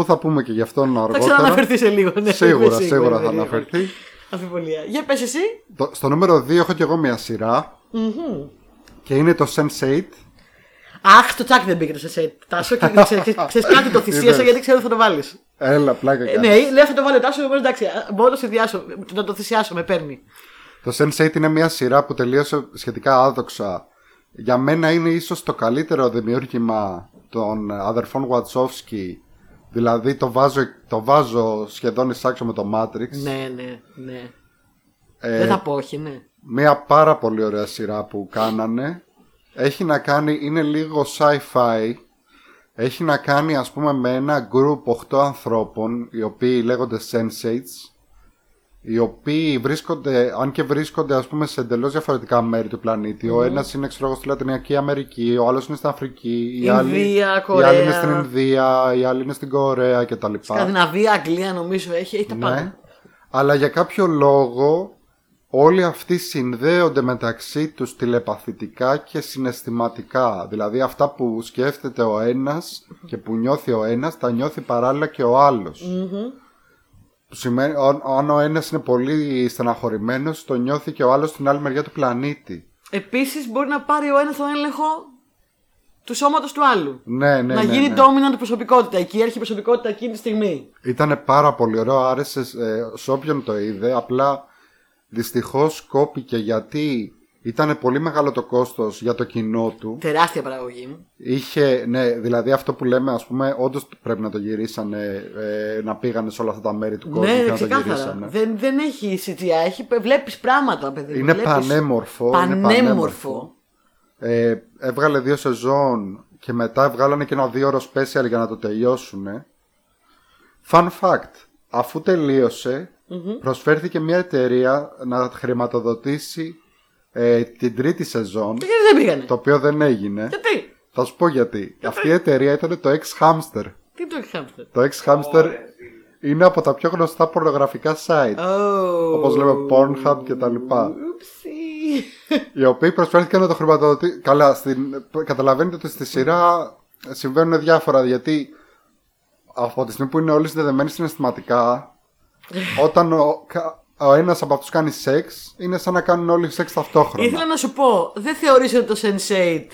Που θα πούμε και γι' αυτόν Θα αργότερα. ξαναναφερθεί σε λίγο. Ναι, Σίγουρα, είμαι σίγουρα θα δεν είναι αναφερθεί. Αμφιβολία. Για πες εσύ. Το- Στο νούμερο 2 έχω και εγώ μια σειρά. Και είναι το Sense8. Αχ, το τσάκι δεν μπήκε το σεσέ. Τάσο και ξέρεις κάτι το θυσίασα Είδες. γιατί ξέρω ότι θα το βάλεις. Έλα, πλάκα Ε, κάνεις. ναι, λέει θα το βάλει ο Τάσο, όμως εντάξει, α, μπορώ να το συνδυάσω. Να το θυσιάσω, με παίρνει. Το Sense8 είναι μια σειρά που τελείωσε σχετικά άδοξα. Για μένα είναι ίσως το καλύτερο δημιούργημα των αδερφών Wachowski. Δηλαδή το βάζω, το βάζω σχεδόν εισάξιο με το Matrix. Ναι, ναι, ναι. Ε, Δεν θα πω όχι, ναι. Μια πάρα πολύ ωραία σειρά που κάνανε. Έχει να κάνει, είναι λίγο sci-fi. Έχει να κάνει ας πούμε με ένα group 8 ανθρώπων οι οποίοι λέγονται sensates οι οποίοι βρίσκονται, αν και βρίσκονται ας πούμε σε εντελώς διαφορετικά μέρη του πλανήτη. Ο ένας είναι ξέρω εγώ στη Λατινική Αμερική, ο άλλος είναι στην Αφρική, η άλλη, Ινδία, η άλλη είναι Κορέα. στην Ινδία, η άλλη είναι στην Κορέα κτλ. Σκανδιναβία, Αγγλία νομίζω έχει, έχει τα Ναι. πάντα. Αλλά για κάποιο λόγο όλοι αυτοί συνδέονται μεταξύ τους τηλεπαθητικά και συναισθηματικά. Δηλαδή αυτά που σκέφτεται ο ένας και που νιώθει ο ένας τα νιώθει παράλληλα και ο άλλος. Που σημαίνει, αν- αν ο ένας είναι πολύ στεναχωρημένος το νιώθει και ο άλλος στην άλλη μεριά του πλανήτη. Επίσης μπορεί να πάρει ο ένας τον έλεγχο του σώματος του άλλου. Ναι, ναι, να ναι, γίνει ναι. dominant προσωπικότητα, η κυρίαρχη προσωπικότητα εκείνη τη στιγμή. Ήταν πάρα πολύ ωραίο, άρεσε ε, σε όποιον το είδε. Απλά δυστυχώς κόπηκε γιατί ήταν πολύ μεγάλο το κόστος για το κοινό του. Τεράστια παραγωγή. Είχε, ναι, δηλαδή αυτό που λέμε, ας πούμε, όντως πρέπει να το γυρίσανε, ε, να πήγανε σε όλα αυτά τα μέρη του κόσμου και Ναι, να το ξεκάθαρα. γυρίσανε. Δεν, δεν έχει CGI, έχει, βλέπεις πράγματα, παιδί. μου, Είναι βλέπεις πανέμορφο. είναι Πανέμορφο. Ε, έβγαλε δύο σεζόν και μετά βγάλανε και ένα δύο ώρο special για να το τελειώσουν. Fun fact. Αφού τελείωσε, προσφέρθηκε μια εταιρεία να χρηματοδοτήσει ε, την τρίτη σεζόν, Γιατί δεν πήγανε. το οποίο δεν έγινε. Γιατί. Θα σου πω γιατί. Αυτή η εταιρεία ήταν το X-Hamster. Τι το έχει χάμστερ. Το X-Hamster είναι από τα πιο γνωστά πορνογραφικά site. Oh. Όπως λέμε Pornhub και τα λοιπά. Ούψι. Οι οποίοι προσφέρθηκαν να το χρηματοδοτήσουν. Καλά, στην... καταλαβαίνετε ότι στη σειρά συμβαίνουν διάφορα γιατί από τη στιγμή που είναι όλοι συνδεδεμένοι συναισθηματικά, όταν ο, κα- ο ένας από αυτούς κάνει σεξ, είναι σαν να κάνουν όλοι σεξ ταυτόχρονα. Ήθελα να σου πω, δεν θεωρείς ότι το Sense8,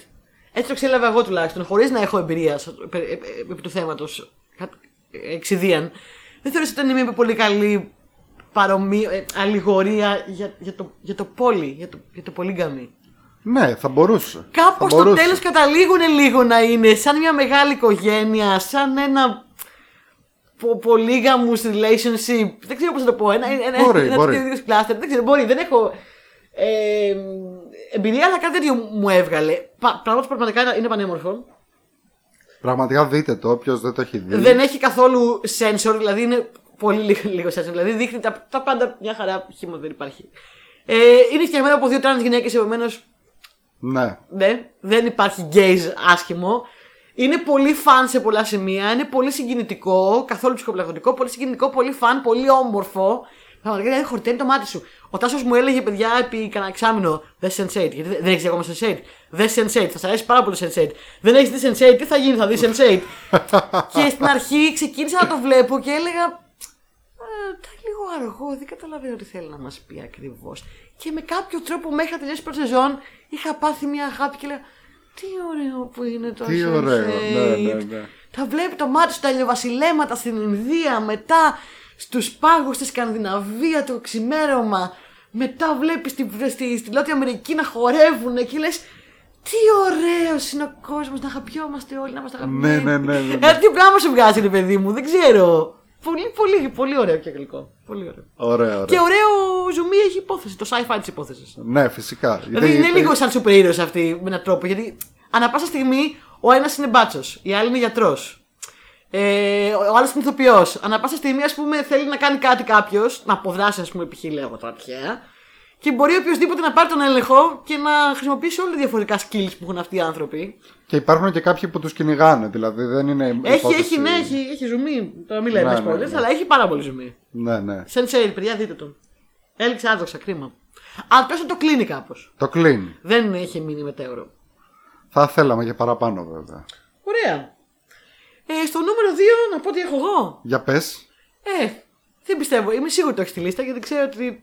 έτσι το ξέλαβα εγώ τουλάχιστον, χωρίς να έχω εμπειρία στο- επί επί- επί του θέματος εξιδίαν, δεν θεωρείς ότι είναι μια πολύ καλή παρομοίω, ε, αλληγορία για, για, το, για το πόλι, για το, για το πολύγκαμι; Ναι, θα μπορούσε. Κάπως θα στο μπορούσε. τέλος καταλήγουν λίγο να είναι σαν μια μεγάλη οικογένεια, σαν ένα πο- πολύγαμους relationship. Δεν ξέρω πώς να το πω. Ένα, ένα, Μπορεί, ένα μπορεί. τέτοιο είδους κλάστερ. Δεν ξέρω, μπορεί. Δεν έχω ε, εμπειρία, αλλά κάτι τέτοιο μου έβγαλε. Πα, πράγματι πραγματικά είναι- είναι πανέμορφο. Πραγματικά δείτε το, όποιος δεν το έχει δει. Δεν έχει καθόλου sensor, δηλαδή είναι πολύ λίγο, λίγο sensor. Δηλαδή δείχνει τα, τα πάντα μια χαρά, χύμα δεν υπάρχει. Ε, είναι φτιαγμένο από δύο τρans γυναίκες, επομένως Ναι. Ναι, δεν υπάρχει gaze άσχημο. Είναι πολύ φαν σε πολλά σημεία. Είναι πολύ συγκινητικό, καθόλου ψυχοπλαγωτικό. Πολύ συγκινητικό, πολύ φαν, πολύ όμορφο. Πραγματικά δηλαδή χορταίνει το μάτι σου. Ο Τάσος μου έλεγε, παιδιά, επί κανένα εξάμεινο, δε Sense8. Γιατί δεν δεν έχει ακόμα Sense8. Δε Sense8, θα σα αρέσει πάρα πολύ Sense8. Δεν έχεις δει Sense8, τι θα γίνει, θα δεις Sense8. και στην αρχή ξεκίνησα να το βλέπω και έλεγα. «Ε, Τα λίγο αργό, δεν καταλαβαίνω τι θέλει να μας πει ακριβώς. Και με κάποιο τρόπο μέχρι να τελειώσει η πρώτη σεζόν είχα πάθει μια αγάπη και λέω Τι ωραίο που είναι το Τι Sense8». ωραίο, ναι, ναι, ναι. Τα βλέπει το μάτι σου τα ηλιοβασιλέματα στην Ινδία, μετά στους πάγους στη Σκανδιναβία το ξημέρωμα. Μετά βλέπεις στη, στη, στη Νότια Αμερική να χορεύουν και λες. Τι ωραίος είναι ο κόσμος να αγαπιόμαστε όλοι, να είμαστε αγαπημένοι. Ναι, ναι, ναι, ναι, ναι. Ε, τι πράγμα σου βγάζει, ρε παιδί μου, δεν ξέρω. Πολύ, πολύ, πολύ ωραίο και γλυκό. Πολύ ωραίο. Ωραία, Και ωραία. ωραίο ζουμί έχει υπόθεση, το sci-fi της υπόθεσης. Ναι, φυσικά. Δηλαδή Γιατί- είναι λίγο σαν σούπερ ήρωες αυτή με έναν τρόπο. Γιατί ανά πάσα στιγμή ο ένας είναι μπάτσος, η άλλη είναι γιατρός. Ε, ο άλλος είναι ηθοποιός. Ανά πάσα στιγμή, ας πούμε, θέλει να κάνει κάτι κάποιος, να αποδράσει, ας πούμε, π.χ. λέω τώρα τυχαία. Και μπορεί οποιοδήποτε να πάρει τον έλεγχο και να χρησιμοποιήσει όλα τα διαφορετικά skills που έχουν αυτοί οι άνθρωποι. Και υπάρχουν και κάποιοι που τους κυνηγάνε, δηλαδή δεν είναι. Έχει, υπόθεση- έχει, ναι, έχει, έχει ζουμί. Τώρα μην λέμε Ναι, spoilers, ναι, ναι. αλλά έχει πάρα πολύ ζουμί. Ναι, ναι. Sensei, παιδιά, δείτε τον. Έληξε άδοξα, κρίμα. Αλλά πες το κλείνει κάπως. Το κλείνει. Δεν έχει μείνει μετέωρο. Θα θέλαμε και παραπάνω βέβαια. Ωραία. Ε, στο νούμερο 2 να πω ότι έχω εγώ. Για πες. Ε, δεν πιστεύω. Είμαι σίγουρη ότι το έχεις στη λίστα γιατί ξέρω ότι.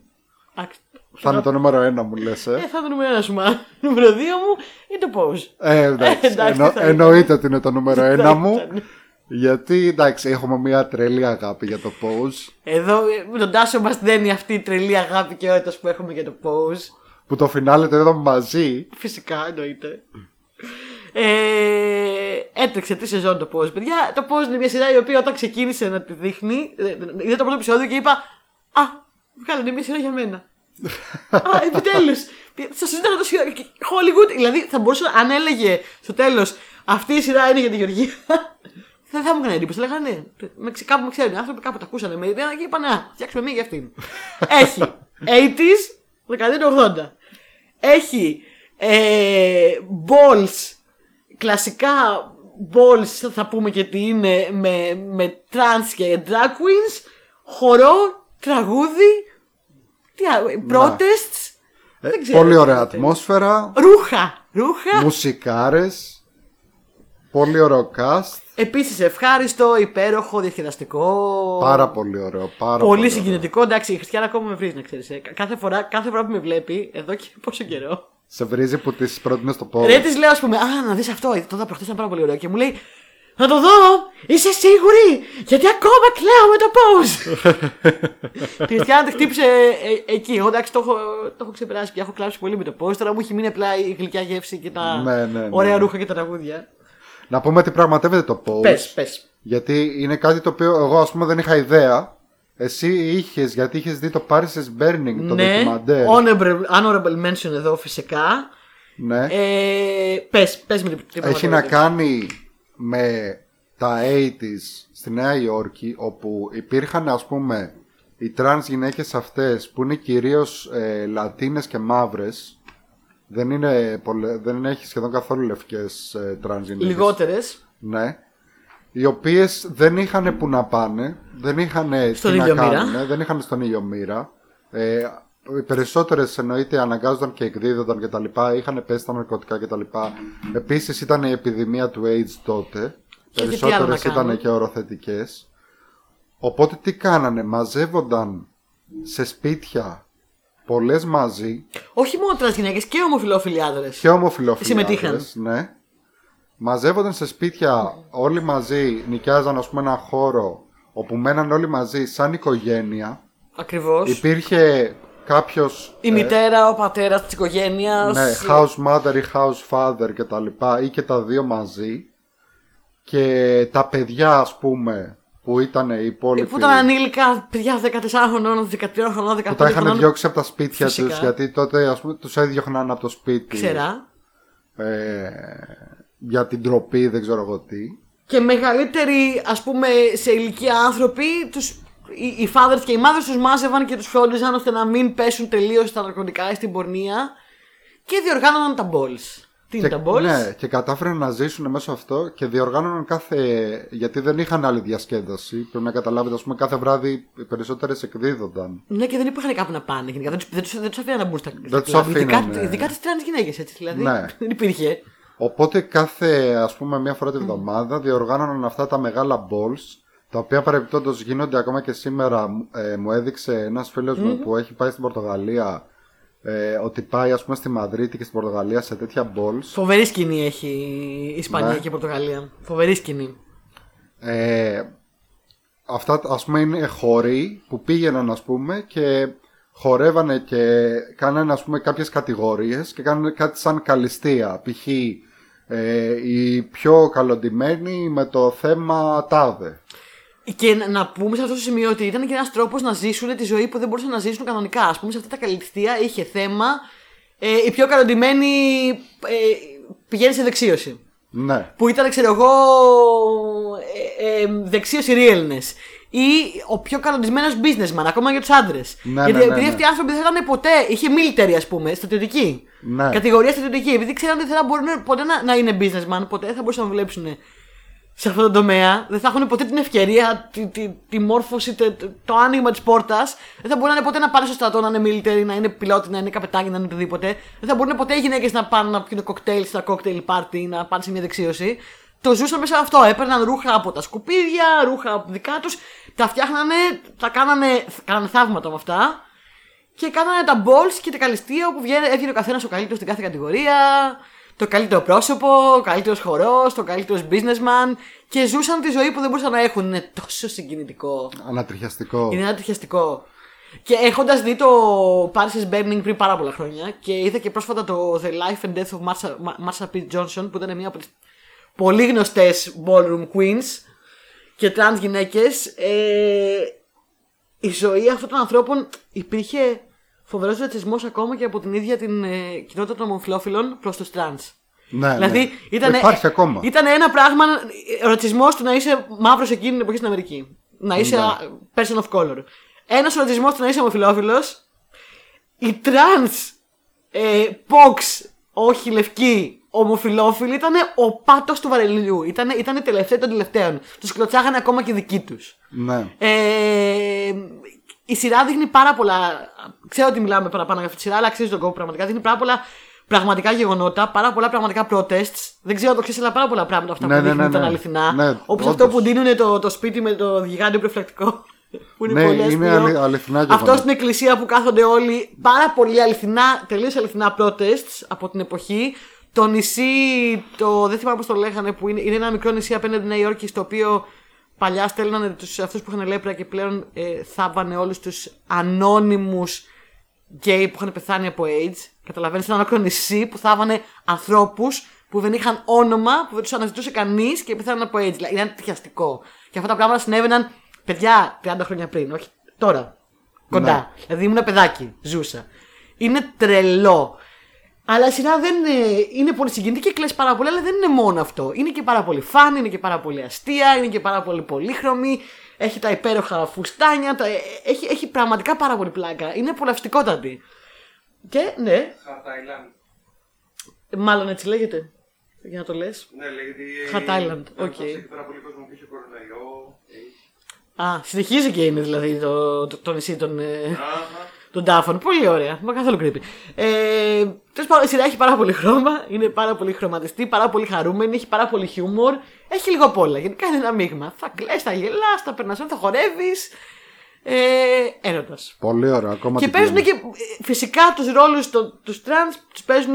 Εντάξει, Θα είναι το νούμερο ένα μου λες, Ε, ε. θα είναι το νούμερο 1 σου, μα. Νούμερο 2 μου είναι το pose. Ε, εντάξει. εντάξει, Εννο- θα είναι. εννοείται ότι είναι το νούμερο Θα ένα μου. ήταν. Γιατί εντάξει, έχουμε μια τρελή αγάπη για το pose. Εδώ ε, με τον Τάσο μας δένει αυτή η τρελή αγάπη και ότητα που έχουμε για το pose. Που το φινάλε το είδαμε μαζί. Φυσικά εννοείται. Ε, έτρεξε τρεις σεζόν το pose, παιδιά. Το pose είναι μια σειρά η οποία όταν ξεκίνησε να τη δείχνει, ε, είδα το πρώτο επεισόδιο και είπα Α, βγάλανε μια σειρά για μένα. Α, επιτέλους. Σας συζήταγα το σειρά. Hollywood, δηλαδή θα μπορούσα, αν έλεγε στο τέλος αυτή η σειρά είναι για τη Γεωργία, δεν θα μου έκανε εντύπωση. Θα λέγανε ναι, με, ξε- κάπου με ξέρουν. Οι άνθρωποι κάπου τα ακούσανε με ιδέα και είπαν Α, φτιάξουμε μία για αυτήν. Έχει 80s, δεκαετία του 80. Έχει ε, balls, κλασικά balls θα πούμε και τι είναι με, με trans και drag queens, χορό, τραγούδι, τι άλλο, protests, Ε, δεν ξέρω. πολύ τι ωραία γίνεται. ατμόσφαιρα. Ρούχα, ρούχα. Μουσικάρες. Πολύ ωραίο cast. Επίσης ευχάριστο, υπέροχο, διασκεδαστικό. Πάρα πολύ ωραίο. Πάρα Πολύ ωραίο. συγκινητικό. Εντάξει, η Χριστιανά ακόμα με βρίζει να ξέρεις. Κάθε φορά, κάθε φορά που με βλέπει, εδώ και πόσο καιρό. Σε βρίζει που τη πρότεινες στο πόδι. Ρε της λέω, ας πούμε, Α, να δεις αυτό. Το είδα προχθές ήταν πάρα πολύ ωραίο. Και μου λέει, Να το δω! Είσαι σίγουρη! Γιατί ακόμα κλαίω με το πώς! Τη Χριστιανά τη χτύπησε ε, εκεί. Εγώ εντάξει το έχω, το έχω ξεπεράσει και έχω κλάψει πολύ με το πώς. Τώρα μου έχει μείνει απλά η γλυκιά γεύση και τα Ναι, ναι, ναι. ωραία ρούχα και τα τραγούδια. Να πούμε ότι πραγματεύεται το Pose. Πες, πες. Γιατί είναι κάτι το οποίο εγώ ας πούμε δεν είχα ιδέα. Εσύ είχες, γιατί είχες δει το Paris is Burning, το Ναι, ντοκιμαντέρ. honorable, honorable mention εδώ φυσικά. Ναι. Ε, πες, πες με την την Έχει να πραγματικότητα. κάνει με τα 80s στη Νέα Υόρκη όπου υπήρχαν ας πούμε οι τρανς γυναίκες αυτές που είναι κυρίως ε, λατίνες και μαύρες δεν, είναι πολλε- δεν έχει σχεδόν καθόλου λευκές ε, τρανς γυναίκες Λιγότερες. ναι οι οποίες δεν είχαν που να πάνε δεν είχαν Στον τι να ήλιο μοίρα. κάνουνε, δεν είχαν στον ήλιο μοίρα ε, οι περισσότερες εννοείται αναγκάζονταν και εκδίδονταν και τα λοιπά, είχαν πέσει στα ναρκωτικά και τα λοιπά. Επίσης ήταν η επιδημία του AIDS τότε. Και τι άλλο να Περισσότερες κάνουν; ήταν και οροθετικές. Οπότε τι κάνανε, μαζεύονταν σε σπίτια πολλές μαζί Όχι μόνο τρανς γυναίκες και ομοφυλόφιλοι άντρες. και ομοφυλόφιλοι Συμμετείχαν. άντρες, ναι. Μαζεύονταν σε σπίτια όλοι μαζί, νοικιάζαν ας πούμε ένα χώρο όπου μέναν όλοι μαζί σαν οικογένεια. Ακριβώς. Υπήρχε κάποιος Η μητέρα, ο πατέρας της οικογένειας. Ναι, house mother ή house father και τα λοιπά ή και τα δύο μαζί και τα παιδιά ας πούμε που ήταν οι υπόλοιποι Που ήταν ανήλικα παιδιά 14 χρονών, 13 χρονών, 15 που τα είχαν χρονών. διώξει από τα σπίτια Φυσικά. τους γιατί τότε ας πούμε τους έδιωχναν από το σπίτι Ξερά. ε, για την τροπή δεν ξέρω εγώ τι Και μεγαλύτεροι, ας πούμε, σε ηλικία άνθρωποι, τους, οι, οι fathers και οι mothers τους μάζευαν και τους φρόντιζαν ώστε να μην πέσουν τελείως στα ναρκωτικά ή στην πορνεία και διοργάνωναν τα balls. Τι είναι και, τα balls? ναι, και κατάφεραν να ζήσουν μέσω αυτό και διοργάνωναν κάθε. Γιατί δεν είχαν άλλη διασκέδαση. Πρέπει να καταλάβετε, ας πούμε, κάθε βράδυ οι περισσότερες εκδίδονταν. Ναι, και δεν υπήρχαν κάπου να πάνε γενικά. Δεν του δεν τους, δεν τους αφήναν να μπουν στα στα τους κλαμπ. Ειδικά, αφήνανε. ειδικά τις τραν γυναίκες έτσι. Δηλαδή Ναι. δεν υπήρχε. Οπότε κάθε, ας πούμε, μία φορά τη βδομάδα διοργάνωναν αυτά τα μεγάλα balls, τα οποία παρεμπιπτόντως γίνονται ακόμα και σήμερα. Ε, μου έδειξε ένας φίλος μου που έχει πάει στην Πορτογαλία ε, ότι πάει, ας πούμε, στη Μαδρίτη και στην Πορτογαλία σε τέτοια balls. Φοβερή σκηνή έχει η Ισπανία Ναι. και η Πορτογαλία. Φοβερή σκηνή. Ε, αυτά, ας πούμε, είναι χώροι που πήγαιναν, ας πούμε, και χορεύανε και κάνανε, ας πούμε, κάποιες κατηγορίες και κάνανε κάτι σαν καλυστία. Π.χ. Ε, οι πιο καλοντημένοι με το θέμα τάδε. Και να, να πούμε σε αυτό το σημείο ότι ήταν και ένας τρόπος να ζήσουν τη ζωή που δεν μπορούσαν να ζήσουν κανονικά. Α πούμε, σε αυτά τα καλλιτεία είχε θέμα ε, η πιο καλοντημένη ε, πηγαίνει σε δεξίωση. Ναι. Που ήταν, ξέρω εγώ, ε, ε, δεξίωση realness. Ή ο πιο καλοντισμένος businessman, ακόμα για τους άντρες. Ναι, Γιατί ναι, ναι, επειδή ναι. αυτοί οι άνθρωποι δεν θέλανε ποτέ. Είχε military, ας πούμε, στρατιωτική. Ναι. Κατηγορία στρατιωτική. Επειδή ξέρανε ότι δεν θα μπορούν ποτέ να, να είναι businessman, ποτέ δεν θα μπορούσαν να δουλέψουν σε αυτό το τομέα. Δεν θα έχουν ποτέ την ευκαιρία, τη, τη, τη μόρφωση, το, το, το άνοιγμα της πόρτας. Δεν θα μπορούν ποτέ να πάνε στο στρατό, να είναι military, να είναι πιλότοι, να είναι καπετάνοι, να είναι οτιδήποτε. Δεν θα μπορούν ποτέ οι γυναίκες να πάνε να πιούν κοκτέιλ στα cocktail party, να πάνε σε μια δεξίωση. το ζούσαν μέσα από αυτό. Έπαιρναν ρούχα από τα σκουπίδια, ρούχα από δικά τους, τα φτιάχνανε, τα κάνανε, κάνανε θαύματα με αυτά. Και κάνανε τα balls και τα καλυστία όπου βγαίνει, έβγαινε ο καθένας ο καλύτερος στην κάθε κατηγορία. Το καλύτερο πρόσωπο, ο καλύτερος χορός, το καλύτερος businessman. Και ζούσαν τη ζωή που δεν μπορούσαν να έχουν. Είναι τόσο συγκινητικό. Ανατριχιαστικό. Είναι ένα τριχιαστικό. Και έχοντας δει το Paris is Burning πριν πάρα πολλά χρόνια και είδα και πρόσφατα το The Life and Death of Marsha, Marsha P. Johnson που ήταν μία από τις πολύ γνωστές ballroom queens και τρανς γυναίκες ε, η ζωή αυτών των ανθρώπων υπήρχε φοβερός ρατσισμός ακόμα και από την ίδια την ε, κοινότητα των ομοφυλόφιλων προς τους τρανς. Ναι, Δηλαδή ναι. ήταν, Υπάρχει ακόμα. ήταν ένα πράγμα, ο ρατσισμός του να είσαι μαύρος εκείνη την εποχή στην Αμερική. Να είσαι Ναι. α, person of color. Ένας ρατσισμός του να είσαι ομοφυλόφιλος. Οι trans ε, POCs, όχι λευκοί, ομοφυλόφιλοι ήταν ο πάτος του βαρελιού. Ήταν, ήταν οι τελευταίοι των τελευταίων. Τους κλωτσάγανε ακόμα και οι δικοί τους. Ναι. Ε, η σειρά δείχνει πάρα πολλά. Ξέρω ότι μιλάμε παραπάνω για αυτή τη σειρά, αλλά αξίζει τον κόπο πραγματικά. Δείχνει πάρα πολλά πραγματικά γεγονότα, πάρα πολλά πραγματικά protests. Δεν ξέρω αν το ξέρεις, αλλά πάρα πολλά πράγματα αυτά Ναι, που ναι, δείχνουν ναι, ήταν ναι. αληθινά. Ναι, Όπως όντως. αυτό που δίνουν το, το σπίτι με το γιγάντιο προφυλακτικό. Που είναι Ναι, πολύ είναι αστείο. αλη- αληθινά γεγονότα. Αυτό στην εκκλησία που κάθονται όλοι. Πάρα πολύ αληθινά, τελείως αληθινά protests από την εποχή. Το νησί, το, δεν θυμάμαι πώς το λέγανε, που είναι, είναι ένα μικρό νησί απέναντι στη Νέα Υόρκη, στο οποίο παλιά στέλνανε τους, αυτούς που είχαν λέπρα και πλέον ε, θάβανε όλους τους ανώνυμους γκέι που είχαν πεθάνει από AIDS. Καταλαβαίνεις, ένα ολόκληρο νησί που θάβανε ανθρώπους που δεν είχαν όνομα, που δεν τους αναζητούσε κανείς και πεθάναν από AIDS. Δηλαδή, είναι τυχιαστικό. Και αυτά τα πράγματα συνέβαιναν, παιδιά, 30 χρόνια πριν, όχι τώρα. Κοντά. Ναι. Δηλαδή ήμουν παιδάκι, ζούσα. Είναι τρελό. Αλλά η σειρά δεν είναι, είναι πολύ συγκινητική και κλαις πάρα πολύ, αλλά δεν είναι μόνο αυτό. Είναι και πάρα πολύ φαν, είναι και πάρα πολύ αστεία, είναι και πάρα πολύ πολύχρωμη. Έχει τα υπέροχα φουστάνια, τα, έχει, έχει πραγματικά πάρα πολύ πλάκα. Είναι απολαυστικότατη. Και ναι, Hart Island. μάλλον έτσι λέγεται. Για να το λες. Ναι, λέγεται. Hart Island, Ναι, οκ. αυτός Έχει πάρα πολύ κόσμο που είχε κοροναϊό. έχει. Α, συνεχίζει και είναι δηλαδή το, το, το νησί των, ε, Αχα. Των τάφων. Πολύ ωραία. Μα καθόλου creepy. Ε, Τέλος πάντων, η σειρά έχει πάρα πολύ χρώμα. Είναι πάρα πολύ χρωματιστή, πάρα πολύ χαρούμενη, έχει πάρα πολύ χιούμορ. Έχει λίγο απ' όλα. Γενικά είναι ένα μείγμα. Θα κλαις, θα γελάς, θα περνάς, θα χορεύεις. Ε, Έρωτας. Πολύ ωραίο. Ακόμα Και την παίζουν κλείνω. και ε, φυσικά τους ρόλους τους τρανς, τους παίζουν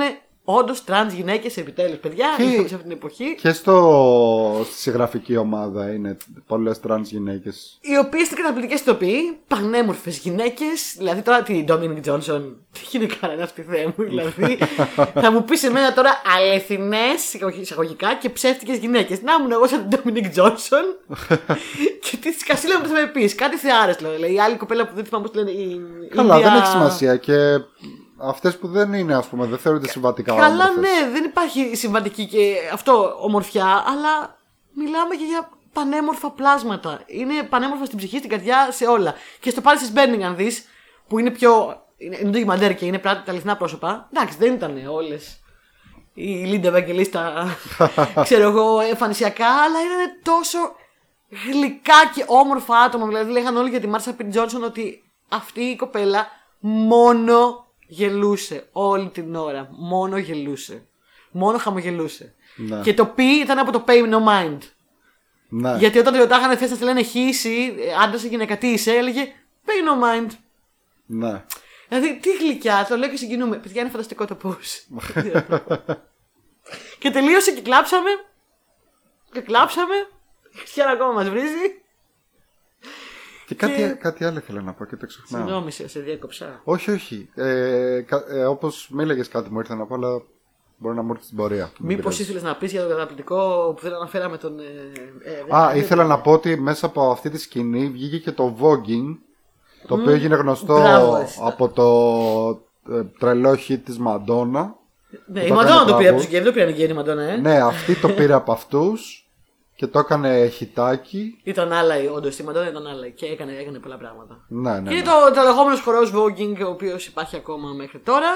όντως τρανς γυναίκες επιτέλους, παιδιά. Και- Και... σε αυτή την εποχή. Και στο, στη συγγραφική ομάδα είναι πολλές τρανς γυναίκες. Οι οποίες είναι καταπληκτικές ηθοποιοί, πανέμορφες γυναίκες. Δηλαδή τώρα τη Ντόμινικ Τζόνσον. Τι γυναίκα είναι αυτή, Θεέ μου, δηλαδή. θα μου πεις εμένα τώρα αληθινές εισαγωγικά και ψεύτικες γυναίκες. Να ήμουν εγώ σαν την Ντόμινικ Τζόνσον. και τι σκασίλα μου θα με πεις. Κάτι θεάρες, δηλαδή. Η άλλη κοπέλα που δεν θυμάμαι πώς τη λένε. Η... Καλά, Ινδια- δεν έχει σημασία. Και αυτές που δεν είναι, ας πούμε, δεν θεωρούνται συμβατικά Καλά, όμορφες. ναι, δεν υπάρχει συμβατική και αυτό ομορφιά, αλλά μιλάμε και για πανέμορφα πλάσματα. Είναι πανέμορφα στην ψυχή, στην καρδιά, σε όλα. Και στο Paris is Burning, αν δεις, που είναι πιο. Είναι, είναι το ντοκιμαντέρ και είναι πράγματι τα αληθινά πρόσωπα. Εντάξει, δεν ήταν όλες. Η Λίντα Ευαγγελίστα, ξέρω εγώ, εμφανισιακά, αλλά ήταν τόσο γλυκά και όμορφα άτομα. Δηλαδή, λέγανε όλοι για τη Μάρσα Πιν Τζόνσον ότι αυτή η κοπέλα μόνο γελούσε όλη την ώρα. Μόνο γελούσε. Μόνο χαμογελούσε. Ναι. Και το πει ήταν από το pay no mind. Ναι. Γιατί όταν τη ρωτάγανε θες να τη λένε χ, εσύ, άντρας ή γυναίκα, τι είσαι, έλεγε pay no mind. ναι. Δηλαδή, τι γλυκιά, το λέω και συγκινούμε. Παιδιά, είναι φανταστικό το πώ. και τελείωσε και κλάψαμε. Και κλάψαμε. Η Χριστιανά ακόμα μας βρίζει. Και κάτι, Και- κάτι άλλο ήθελα να πω και το ξεχνάω. Συγγνώμη, σε, σε διέκοψα. Όχι, όχι. Ε, κα- ε, Όπως μίλαγε κάτι μου ήρθε να πω, αλλά μπορεί να μου έρθει στην πορεία. Μην Μήπως πειράζει. ήθελες να πεις για το καταπληκτικό που δεν αναφέραμε τον. Ε, ε, Α, ε, ήθελα να πω ότι μέσα από αυτή τη σκηνή βγήκε και το voguing, το οποίο έγινε γνωστό Μπράβο, εσύ. από το ε, τρελό hit της Μαντόνα. Ναι, το η Μαντόνα έκανε το πήρε από μπράβο. τους γκέι, δεν το πήραν οι γκέι η Μαντόνα, ε. ναι, αυτή το πήρε από αυτούς και το έκανε χιτάκι. Ήταν άλλα, όντως η Μαντόνα ήταν άλλα και έκανε, έκανε πολλά πράγματα. Ναι, ναι, Και ναι. είναι το, το λεγόμενο χορός voguing, ο οποίος υπάρχει ακόμα μέχρι τώρα.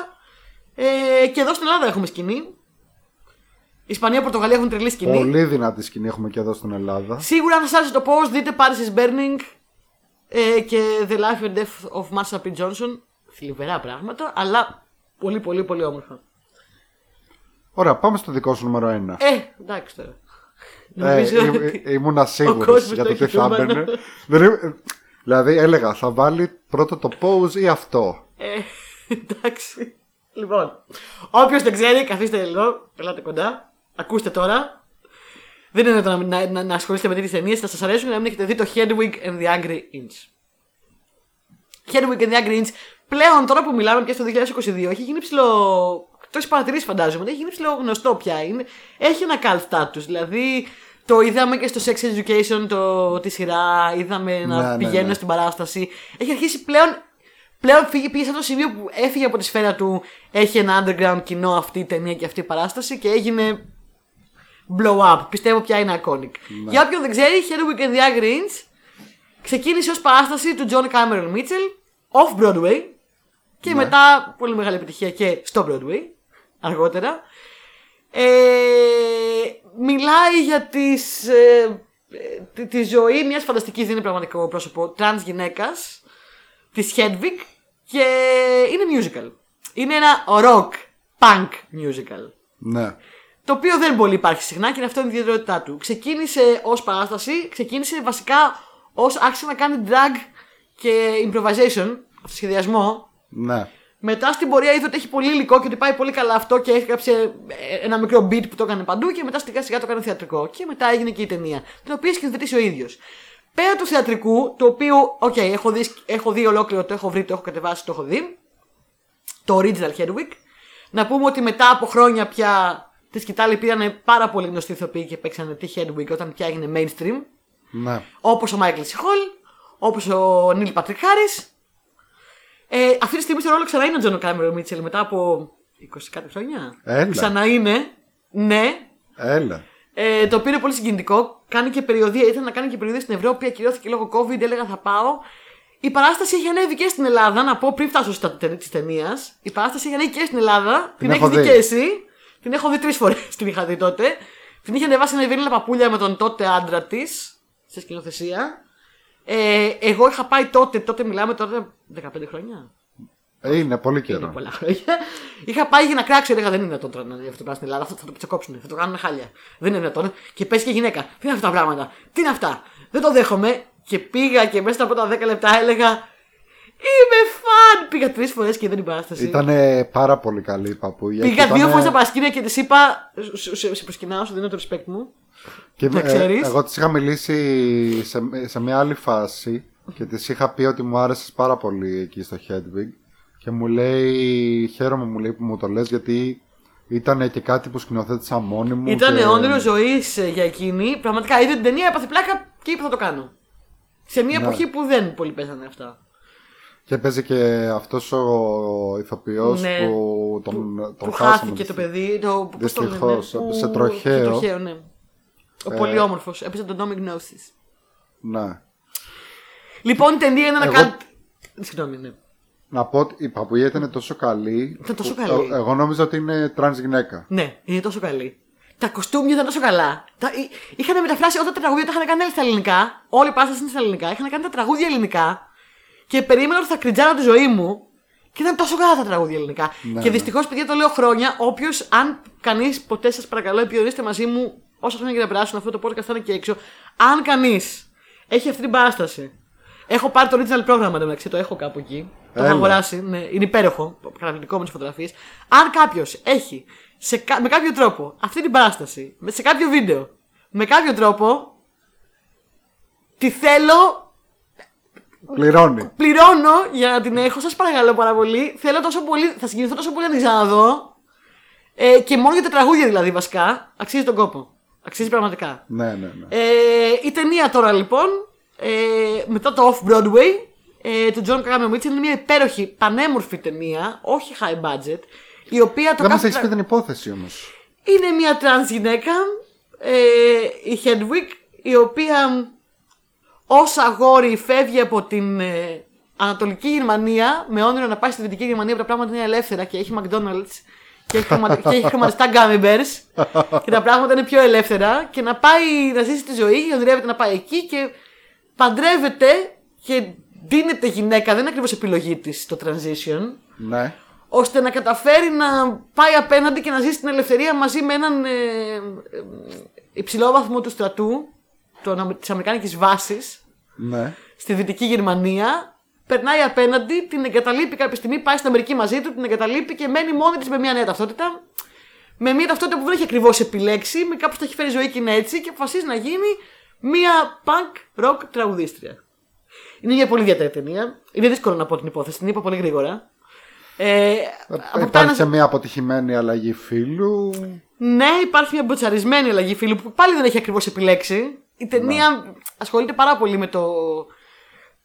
Ε, και εδώ στην Ελλάδα έχουμε σκηνή. Ισπανία, Πορτογαλία έχουν τρελή σκηνή. Πολύ δυνατή σκηνή έχουμε και εδώ στην Ελλάδα. Σίγουρα, αν σας άρεσε το πώ, δείτε Paris is Burning ε, και The Life and Death of Marsha P. Johnson. Θλιβερά πράγματα, αλλά πολύ πολύ πολύ όμορφα. Ωραία, πάμε στο δικό σου νούμερο 1. Ε, εντάξει τώρα. Νομίζω Ε, ότι ήμ- ήμουνα σίγουρος κόσμος για το το τι έχει θα τούμπανο. έμπαινε. Δεν είμαι- Δηλαδή έλεγα, θα βάλει πρώτο το pose ή αυτό. Ε, εντάξει. Λοιπόν, όποιος δεν ξέρει, καθίστε λίγο, ελάτε κοντά. Ακούστε τώρα. Δεν είναι το να, να, να, να ασχολείστε με τέτοιες ταινίες, θα σας αρέσουν να μην έχετε δει το Hedwig and the Angry Inch. Hedwig and the Angry Inch, πλέον τώρα που μιλάμε και στο 2022, έχει γίνει ψηλό. Το έχεις παρατηρήσει, φαντάζομαι. Έχει γίνει ψηλό γνωστό πια. Είναι, έχει ένα cult status. Δηλαδή, το είδαμε και στο Sex Education το, τη σειρά. Είδαμε να Ναι, ναι, πηγαίνουν ναι. στην παράσταση. Έχει αρχίσει πλέον. Πλέον φύγει, πήγε σε αυτό το σημείο που έφυγε από τη σφαίρα του. Έχει ένα underground κοινό αυτή η ταινία και αυτή η παράσταση και έγινε blow up. Πιστεύω πια είναι iconic. Για όποιον δεν ξέρει, Hedwig and the Angry Inch ξεκίνησε ως παράσταση του John Cameron Mitchell off Broadway και μετά πολύ μεγάλη επιτυχία και στο Broadway αργότερα. Ε, μιλάει για τις, ε, ε, τη, τη ζωή μιας φανταστικής, δεν είναι πραγματικό πρόσωπο, τρανς γυναίκας, της Hedwig και είναι musical. Είναι ένα rock, punk musical. Ναι. Το οποίο δεν πολύ υπάρχει συχνά και είναι αυτό η ιδιαιτερότητά του. Ξεκίνησε ως παράσταση, ξεκίνησε βασικά ως άρχισε να κάνει drag και improvisation, αυτοσχεδιασμό. Ναι. Μετά στην πορεία είδε ότι έχει πολύ υλικό και ότι πάει πολύ καλά αυτό και έγραψε ε, ένα μικρό beat που το έκανε παντού και μετά σιγά σιγά το έκανε θεατρικό. Και μετά έγινε και η ταινία, την οποία σκηνοθέτησε ο ίδιος. Πέρα του θεατρικού, το οποίο, οκ, έχω, δει, έχω δει ολόκληρο, το έχω βρει, το έχω κατεβάσει, το έχω δει. Το original Hedwig. Να πούμε ότι μετά από χρόνια πια τη σκυτάλη πήραν πάρα πολύ γνωστοί ηθοποιοί και παίξανε τη Hedwig όταν πια έγινε mainstream. Ναι. Όπως ο Michael C. Hall, όπως ο Neil Patrick Harris. Ε, αυτή τη στιγμή στο ρόλο ξανά είναι ο John Cameron Mitchell μετά από 20 κάτι χρόνια. Έλα. Ξανά είναι. Ναι. Έλα. Ε, το οποίο είναι πολύ συγκινητικό. Κάνει και περιοδία. Ήθελε να κάνει και περιοδία στην Ευρώπη. Ακυρώθηκε λόγω COVID. Έλεγα θα πάω. Η παράσταση έχει ανέβει και στην Ελλάδα. Να πω πριν φτάσω στα της ταινίας. Η παράσταση έχει ανέβει και στην Ελλάδα. Την, έχω έχει δει δει. και εσύ. Την έχω δει τρεις φορές. Την είχα δει τότε. Την είχε ανεβάσει ένα Ιβέλη Παπούλια με τον τότε άντρα της. Σε σκηνοθεσία. Ε, εγώ είχα πάει τότε. Τότε μιλάμε τώρα 15 χρόνια. Ε, είναι πολύ Είναι καιρό. πολλά χρόνια. Είχα πάει για να κράξω, έλεγα δεν είναι δυνατόν τώρα να δει αυτό το πράγμα στην Ελλάδα. Θα, θα το ψεκόψουν, θα το κάνουν χάλια. Δεν είναι δυνατόν. Και πέσει και γυναίκα. Τι είναι αυτά τα πράγματα. Τι είναι αυτά. Δεν το δέχομαι. Και πήγα και μέσα από τα 10 λεπτά έλεγα Είμαι φαν! Πήγα τρεις φορές και δεν την παράσταση. Ήταν πάρα πολύ καλή η παππούγια. Πήγα και δύο ήτανε- φορές στα παρασκήνια και της είπα. «Σου- σου- Σε προσκυνάω, σου δίνω το respect μου. Και Να ε, ξέρεις. εγώ τη είχα μιλήσει σε, σε μια άλλη φάση και τη είχα πει ότι μου άρεσες πάρα πολύ εκεί στο Hedwig. Και μου λέει, χαίρομαι μου λέει που μου το λες γιατί ήταν και κάτι που σκηνοθέτησα μόνη μου. Ήταν και... όνειρο ζωής για εκείνη. Πραγματικά είδε την ταινία, έπαθε πλάκα και είπε θα το κάνω. Σε μια Ναι. εποχή που δεν πολύ παίζανε αυτά. Και παίζει και αυτός ο ηθοποιός Ναι. που τον, τον που χάσαμε. χάθηκε το παιδί. Το, πώς το λένε, Δυστυχώς, που- έπεσε τροχαίο. σε τροχαίο, ναι. Ο Ε. πολύ όμορφος. Έπεσε τον Νόμι Gnosis. Ναι. Λοιπόν, η ταινία είναι να Εγώ- κάνει. Συγγνώμη, ναι. Να πω ότι η παππούγια ήταν τόσο καλή. Ήταν τόσο που- καλή. ε, Εγώ νόμιζα ότι είναι τρανς γυναίκα. Ναι, είναι τόσο καλή. Τα κοστούμια ήταν τόσο καλά. Τα... εί- Είχαν μεταφράσει όλα τα τραγούδια, τα είχαν κάνει στα ελληνικά. Όλη η πάστα είναι στα ελληνικά. Είχαν κάνει τα τραγούδια ελληνικά. Και περίμενα ότι θα κριτζάρω τη ζωή μου. Και ήταν τόσο καλά τα τραγούδια ελληνικά. Ναι, και ναι. δυστυχώς, παιδιά, το λέω χρόνια. Όποιος, αν κανείς ποτέ σας παρακαλώ, επικοινωνήστε μαζί μου όσα χρόνια και να περάσουν αυτό το podcast θα είναι και έξω. Αν κανείς έχει αυτή την παράσταση. Έχω πάρει το original πρόγραμμα μεταξύ, το έχω κάπου εκεί. Το έχω Έλα. αγοράσει, ναι, είναι υπέροχο. Καταπληκτικό με τις φωτογραφίες. Αν κάποιος έχει σε, κα- με κάποιο τρόπο αυτή την παράσταση, με- σε κάποιο βίντεο, με κάποιο τρόπο, τη θέλω Πληρώνει. πληρώνω για να την έχω. Σας παρακαλώ πάρα πολύ. Θέλω τόσο πολύ, θα συγκινηθώ τόσο πολύ να την ξαναδώ. Ε, και μόνο για τα τραγούδια δηλαδή βασικά. Αξίζει τον κόπο. Αξίζει πραγματικά. Ναι, ναι, ναι. Ε, η ταινία τώρα λοιπόν, ε, μετά το Off-Broadway, ε, του John Cameron Mitchell είναι μια υπέροχη, πανέμορφη ταινία, όχι high budget, η οποία το Δεν μας κάθε έχεις τρα- πει την υπόθεση όμως. είναι μια τρανς γυναίκα, ε, η Hedwig, η οποία ως αγόρι φεύγει από την ε, Ανατολική Γερμανία με όνειρο να πάει στη Δυτική Γερμανία που τα πράγματα είναι ελεύθερα και έχει McDonald's και έχει, χρημα... και έχει χρηματιστά gummy bears. Και τα πράγματα είναι πιο ελεύθερα. Και να πάει να ζήσει τη ζωή και ονειρεύεται να πάει εκεί και παντρεύεται και δίνεται γυναίκα, δεν είναι ακριβώς επιλογή της το transition. Ναι. ώστε να καταφέρει να πάει απέναντι και να ζήσει την ελευθερία μαζί με έναν ε, ε, υψηλό βαθμό του στρατού των, της Αμερικάνικης βάσης Ναι. στη Δυτική Γερμανία, περνάει απέναντι, την εγκαταλείπει κάποια στιγμή, πάει στην Αμερική μαζί του, την εγκαταλείπει και μένει μόνη της με μια νέα ταυτότητα. Με μια ταυτότητα που δεν έχει ακριβώς επιλέξει, με κάπως το έχει φέρει η ζωή και είναι έτσι και αποφασίζει να γίνει μια punk rock τραγουδίστρια. Είναι μια πολύ ιδιαίτερη ταινία. Είναι δύσκολο να πω την υπόθεση, την είπα πολύ γρήγορα. Ε, αποκτά Υπάρχει ένα- και μια αποτυχημένη αλλαγή φίλου. ναι, υπάρχει μια μποτσαρισμένη αλλαγή φίλου που πάλι δεν έχει ακριβώς επιλέξει. Η ταινία ασχολείται πάρα πολύ με το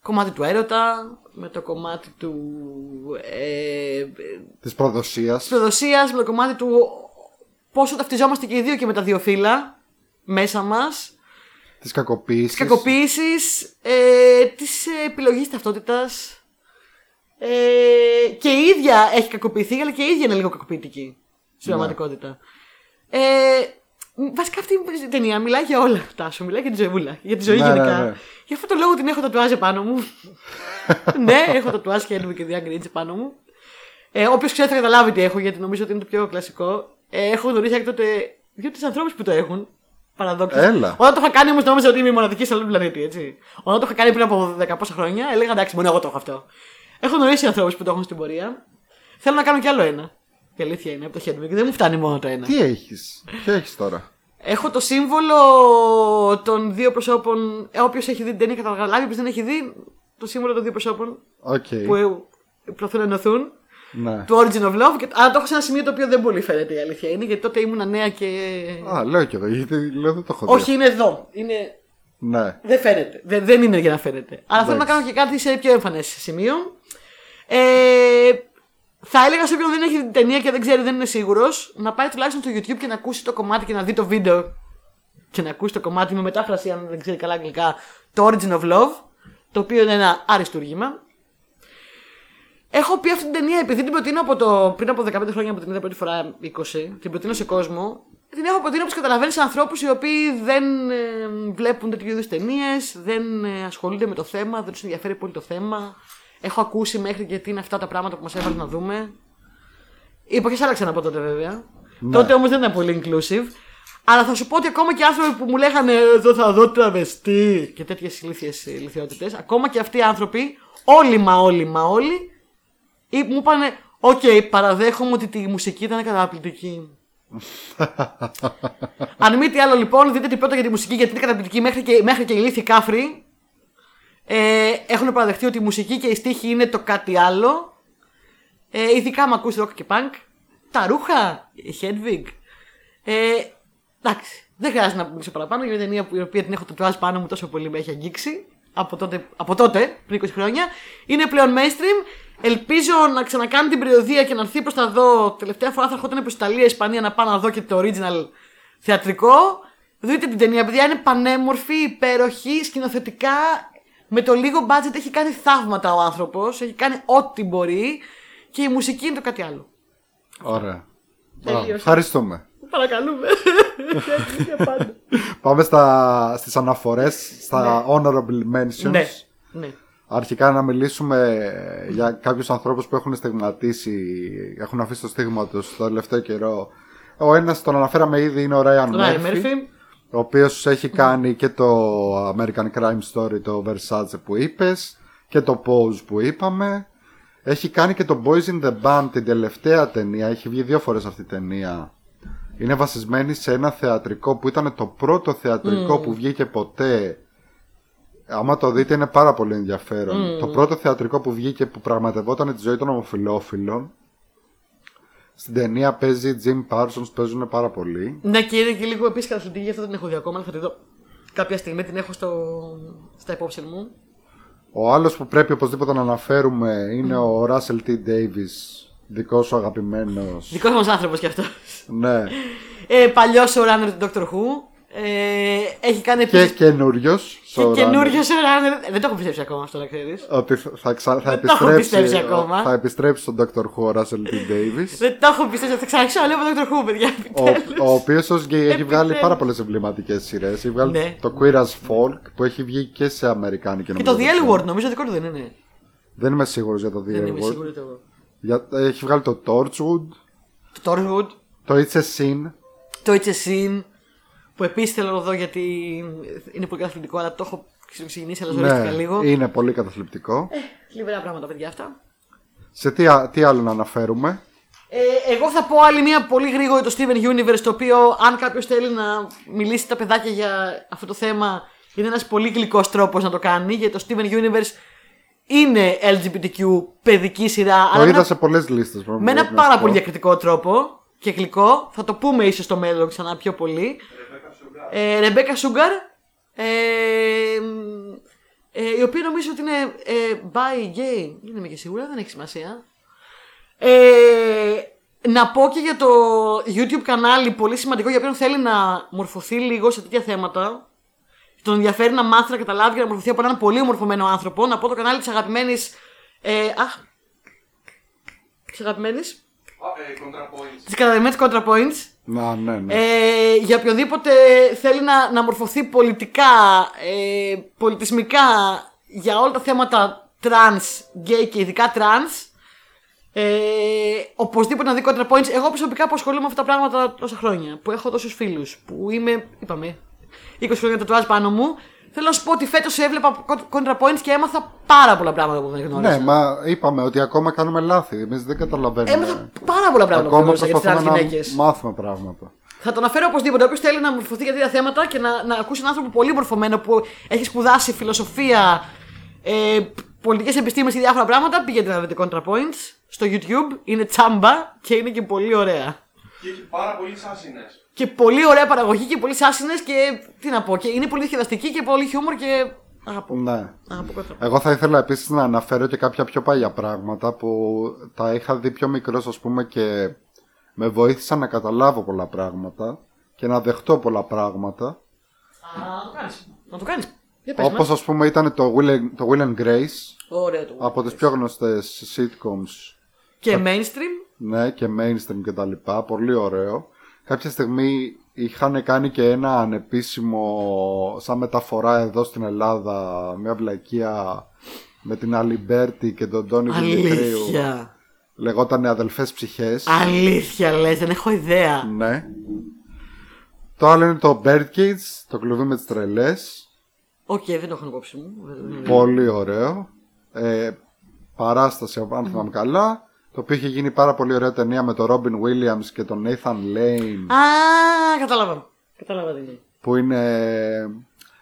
κομμάτι του έρωτα, με το κομμάτι του. Ε, Της προδοσίας. της προδοσίας, με το κομμάτι του πόσο ταυτιζόμαστε και οι δύο και με τα δύο φύλλα μέσα μας. Της Της κακοποίησης. κακοποίησης, ε, της ε, επιλογής ταυτότητας. Ε, και η ίδια έχει κακοποιηθεί, αλλά και η ίδια είναι λίγο κακοποιητική στην πραγματικότητα. Ε, βασικά αυτή η ταινία μιλάει για όλα αυτά σου. Μιλάει για τη ζωούλα. Για τη ζωή Ναι, γενικά. ναι, ναι. Γι' αυτό το λόγο την έχω τατουάζ πάνω μου. ναι, έχω τατουάζ και Henry και Diane Green πάνω μου. Ε, Όποιος ξέρει θα καταλάβει τι έχω, γιατί νομίζω ότι είναι το πιο κλασικό. Ε, έχω γνωρίσει έκτοτε δύο-τρει ανθρώπους που το έχουν. Παραδόξως. Έλα. Όταν το είχα κάνει όμως νόμιζα ότι είμαι η μοναδική σε όλο τον πλανήτη, έτσι. Όταν το είχα κάνει πριν από 10 πόσα χρόνια, έλεγα εντάξει, μόνο εγώ το έχω αυτό. Έχω γνωρίσει ανθρώπους που το έχουν στην πορεία. Θέλω να κάνω κι άλλο ένα. Η αλήθεια είναι από το Hedwig. Δεν μου φτάνει μόνο το ένα. Τι έχεις. Τι έχεις τώρα; Έχω το σύμβολο των δύο προσώπων. Ε, Όποιος έχει δει την ταινία καταλάβει, όποιος δεν έχει δει το σύμβολο των δύο προσώπων Οκ. που ε, προσπαθούν να ενωθούν. Ναι. Του Origin of Love. Και... Αλλά το έχω σε ένα σημείο το οποίο δεν πολύ φαίνεται η αλήθεια είναι, γιατί τότε ήμουν νέα και. Α, λέω και εγώ. Γιατί λέω δεν το έχω δει. Όχι, είναι εδώ. Είναι... Ναι. Δεν φαίνεται. Δεν, δεν είναι για να φαίνεται. Αλλά θέλω να Εντάξει. κάνω και κάτι σε πιο εμφανές σημείο. Ε, θα έλεγα σε όποιον δεν έχει δει την ταινία και δεν ξέρει, δεν είναι σίγουρος, να πάει τουλάχιστον στο YouTube και να ακούσει το κομμάτι και να δει το βίντεο. Και να ακούσει το κομμάτι με μετάφραση, αν δεν ξέρει καλά αγγλικά, το Origin of Love. Το οποίο είναι ένα αριστούργημα. Έχω πει αυτή την ταινία επειδή την προτείνω από το, πριν από 15 χρόνια που την είδα πρώτη φορά, 20, την προτείνω σε κόσμο. Την έχω προτείνει όπως καταλαβαίνεις σε ανθρώπους οι οποίοι δεν ε, βλέπουν τέτοιου είδους ταινίες, δεν ε, ασχολούνται με το θέμα, δεν τους ενδιαφέρει πολύ το θέμα. Έχω ακούσει μέχρι και τι είναι αυτά τα πράγματα που μας έβαλε να δούμε. Οι εποχές άλλαξαν από τότε βέβαια. Τότε όμως δεν ήταν πολύ inclusive. Αλλά θα σου πω ότι ακόμα και άνθρωποι που μου λέγανε Εδώ θα δω τραβεστή και τέτοιες ηλίθιες ηλιθιότητες, ακόμα και αυτοί οι άνθρωποι, όλοι μα όλοι μα όλοι, ή μου είπανε, Οκ, παραδέχομαι ότι η μουσική ήταν καταπληκτική. Αν μη τι άλλο λοιπόν, δείτε την πρώτα για τη μουσική γιατί είναι καταπληκτική μέχρι και, μέχρι και οι ηλίθιοι κάφροι. Ε, έχουν παραδεχτεί ότι η μουσική και οι στίχοι είναι το κάτι άλλο. Ε, ειδικά άμα ακούσει rock και punk. Τα ρούχα, η Hedwig. Ε, εντάξει, δεν χρειάζεται να μιλήσω παραπάνω για μια ταινία που, η οποία την έχω τατουάζ πάνω μου τόσο πολύ με έχει αγγίξει από τότε, από τότε, πριν 20 χρόνια. Είναι πλέον mainstream. Ελπίζω να ξανακάνει την περιοδία και να έρθει προς τα δω. Τελευταία φορά θα ερχόταν προ Ιταλία, Ισπανία να πάω να δω και το original θεατρικό. Δείτε την ταινία, παιδιά είναι πανέμορφη, υπέροχη, σκηνοθετικά. Με το λίγο budget έχει κάνει θαύματα ο άνθρωπος. Έχει κάνει ό,τι μπορεί. Και η μουσική είναι το κάτι άλλο. Ωραία. Τελείωσε. Μπράβο. Ευχαριστούμε. Παρακαλούμε. Για πάντα. Πάμε στα, στις αναφορές, στα honorable mentions. ναι, ναι. Αρχικά να μιλήσουμε για κάποιους ανθρώπους που έχουν στιγματίσει, έχουν αφήσει το στίγμα τους το τελευταίο καιρό. Ο ένας τον αναφέραμε ήδη είναι ο Ryan Ράι Murphy, Μέρφυ. Ο οποίος έχει κάνει και το American Crime Story, το Versace που είπες και το Pose που είπαμε. Έχει κάνει και το Boys in the Band την τελευταία ταινία, έχει βγει δύο φορές αυτή η ταινία. Είναι βασισμένη σε ένα θεατρικό που ήταν το πρώτο θεατρικό που βγήκε ποτέ. Άμα το δείτε είναι πάρα πολύ ενδιαφέρον. Το πρώτο θεατρικό που βγήκε που πραγματευόταν τη ζωή των ομοφυλόφιλων. Στην ταινία παίζει Jim Parsons, παίζουν πάρα πολύ. Ναι, και είναι και λίγο επίση καταθλιπτική, γι' αυτό δεν την έχω δει ακόμα. αλλά Θα τη δω κάποια στιγμή, την έχω στο... στα υπόψη μου. Ο άλλος που πρέπει οπωσδήποτε να αναφέρουμε είναι ο Russell T. Davis, δικός σου αγαπημένος. Δικός μας άνθρωπος κι αυτός. ναι. Ε, Παλιός showrunner του Doctor Who. Ε, έχει κάνει Και επίση. καινούριος. Και καινούριος showrunner. Δεν το έχω πιστέψει ακόμα αυτό, να ξέρεις. Ότι θα, ξα... θα, Δεν το έχω επιστρέψει, πιστέψει ακόμα. θα επιστρέψει στον Dr. Who ο Russell T. Davis. Δεν το έχω πιστέψει. Θα ξαναρχίσω να λέω Doctor Who, παιδιά. ο, επιτέλους. ο οποίος ως γκέι έχει βγάλει Επιτέλους. πάρα πολλές εμβληματικές σειρές. Έχει βγάλει Ναι. το Queer as Folk που έχει βγει και σε Αμερικάνικη Και το The νομίζω. L Word, νομίζω δικό του δεν είναι. Δεν είμαι σίγουρος για το The Δεν L είμαι Word. σίγουρη το εγώ. Για, έχει βγάλει το Torchwood, Το Torchwood, το It's a Sin. το It's a Sin, που επίσης θέλω να το δω γιατί είναι πολύ καταθλιπτικό, αλλά το έχω ξεκινήσει, αλλά ζωρίστηκα Ναι, λίγο. είναι πολύ καταθλιπτικό. Λιβερά πράγματα, παιδιά αυτά. Σε τι, α- τι άλλο να αναφέρουμε; Ε, εγώ θα πω άλλη μια πολύ γρήγορη το Steven Universe, το οποίο αν κάποιος θέλει να μιλήσει τα παιδάκια για αυτό το θέμα, είναι ένας πολύ γλυκός τρόπος να το κάνει, γιατί το Steven Universe είναι LGBTQ παιδική σειρά, Το αλλά με είδα ένα, σε πολλές λίστες. με ένα πάρα πολύ διακριτικό τρόπο και γλυκό. Θα το πούμε ίσως στο μέλλον ξανά πιο πολύ. Ε, Ρεμπέκα Σούγκαρ, ε, μ, ε, η οποία νομίζω ότι είναι ε, bi, gay, δεν είμαι και σίγουρα, δεν έχει σημασία. Ε, να πω και για το YouTube κανάλι, πολύ σημαντικό για όποιον θέλει να μορφωθεί λίγο σε τέτοια θέματα. Τον ενδιαφέρει να μάθει, να καταλάβει και να μορφωθεί από έναν πολύ ομορφωμένο άνθρωπο. Να πω το κανάλι της αγαπημένης. Ε, αχ. Της αγαπημένης. Ε, ContraPoints. Της αγαπημένη ContraPoints. Να, ναι, ναι. Ε, για οποιοδήποτε θέλει να, να μορφωθεί πολιτικά, ε, πολιτισμικά για όλα τα θέματα trans, gay και ειδικά trans, ε, οπωσδήποτε να δει ContraPoints. Εγώ προσωπικά που ασχολούμαι με αυτά τα πράγματα τόσα χρόνια, που έχω τόσους φίλους, που είμαι, είπαμε, 20 χρόνια τατουάζ πάνω μου, θέλω να σου πω ότι φέτος έβλεπα ContraPoints και έμαθα πάρα πολλά πράγματα που δεν γνώριζα. ναι, μα είπαμε ότι ακόμα κάνουμε λάθη. Εμείς δεν καταλαβαίνουμε. Έμαθα πάρα πολλά πράγματα που δεν ακόμα γνώριζα για τις trans προσπαθούμε γυναίκες. να μάθουμε πράγματα. Θα τον αναφέρω οπωσδήποτε. Όποιος θέλει να μορφωθεί για τέτοια θέματα και να, να ακούσει έναν άνθρωπο πολύ μορφωμένο που έχει σπουδάσει φιλοσοφία, ε, πολιτικές επιστήμες και διάφορα πράγματα, πήγαινε να δείτε ContraPoints στο YouTube. Είναι τσάμπα και είναι και πολύ ωραία. Και έχει πάρα πολλοί άσυνε. Και πολύ ωραία παραγωγή και πολύ σάσινες και τι να πω. Και είναι πολύ διασκεδαστική και πολύ χιούμορ και. Αγαπώ. Ναι. Αγαπώ ContraPoints. Εγώ θα ήθελα επίσης να αναφέρω και κάποια πιο παλιά πράγματα που τα είχα δει πιο μικρός ας πούμε και με βοήθησαν να καταλάβω πολλά πράγματα και να δεχτώ πολλά πράγματα. Α, Να το κάνεις. Να το κάνεις. Για πες Όπως μας. ας πούμε ήταν το Will and, το Will and Grace Ωραία το. από τις πιο γνωστές sitcoms Και mainstream. ναι, και mainstream και τα λοιπά. Πολύ ωραίο. Κάποια στιγμή είχαν κάνει και ένα ανεπίσημο σαν μεταφορά εδώ στην Ελλάδα μια βλακεία με την Αλιμπέρτη και τον Τόνι Δημητρίου. Αλήθεια. Λεγόταν Αδελφές Ψυχές. Αλήθεια λες, δεν έχω ιδέα. Ναι. Το άλλο είναι το Birdcage, το κλουβί με τις τρελές. Οκ, δεν το έχω υπόψη μου. Δεν- Πολύ ωραίο. Ε, παράσταση, αν θυμάμαι καλά. Το οποίο είχε γίνει πάρα πολύ ωραία ταινία με τον Robin Williams και τον Nathan Lane. Α, κατάλαβα. Κατάλαβα τι είναι. Που είναι.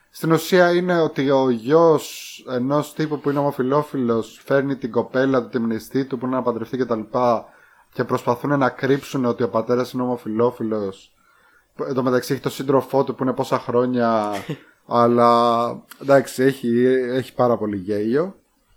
Στην ουσία είναι ότι ο γιος ενός τύπου που είναι ομοφιλόφιλος φέρνει την κοπέλα του, τη μνηστή του που είναι να παντρευτεί κτλ. Και, και προσπαθούν να κρύψουν ότι ο πατέρας είναι ομοφιλόφιλος. Εν τω μεταξύ έχει το σύντροφό του που είναι πόσα χρόνια. αλλά εντάξει, έχει, έχει πάρα πολύ γέλιο.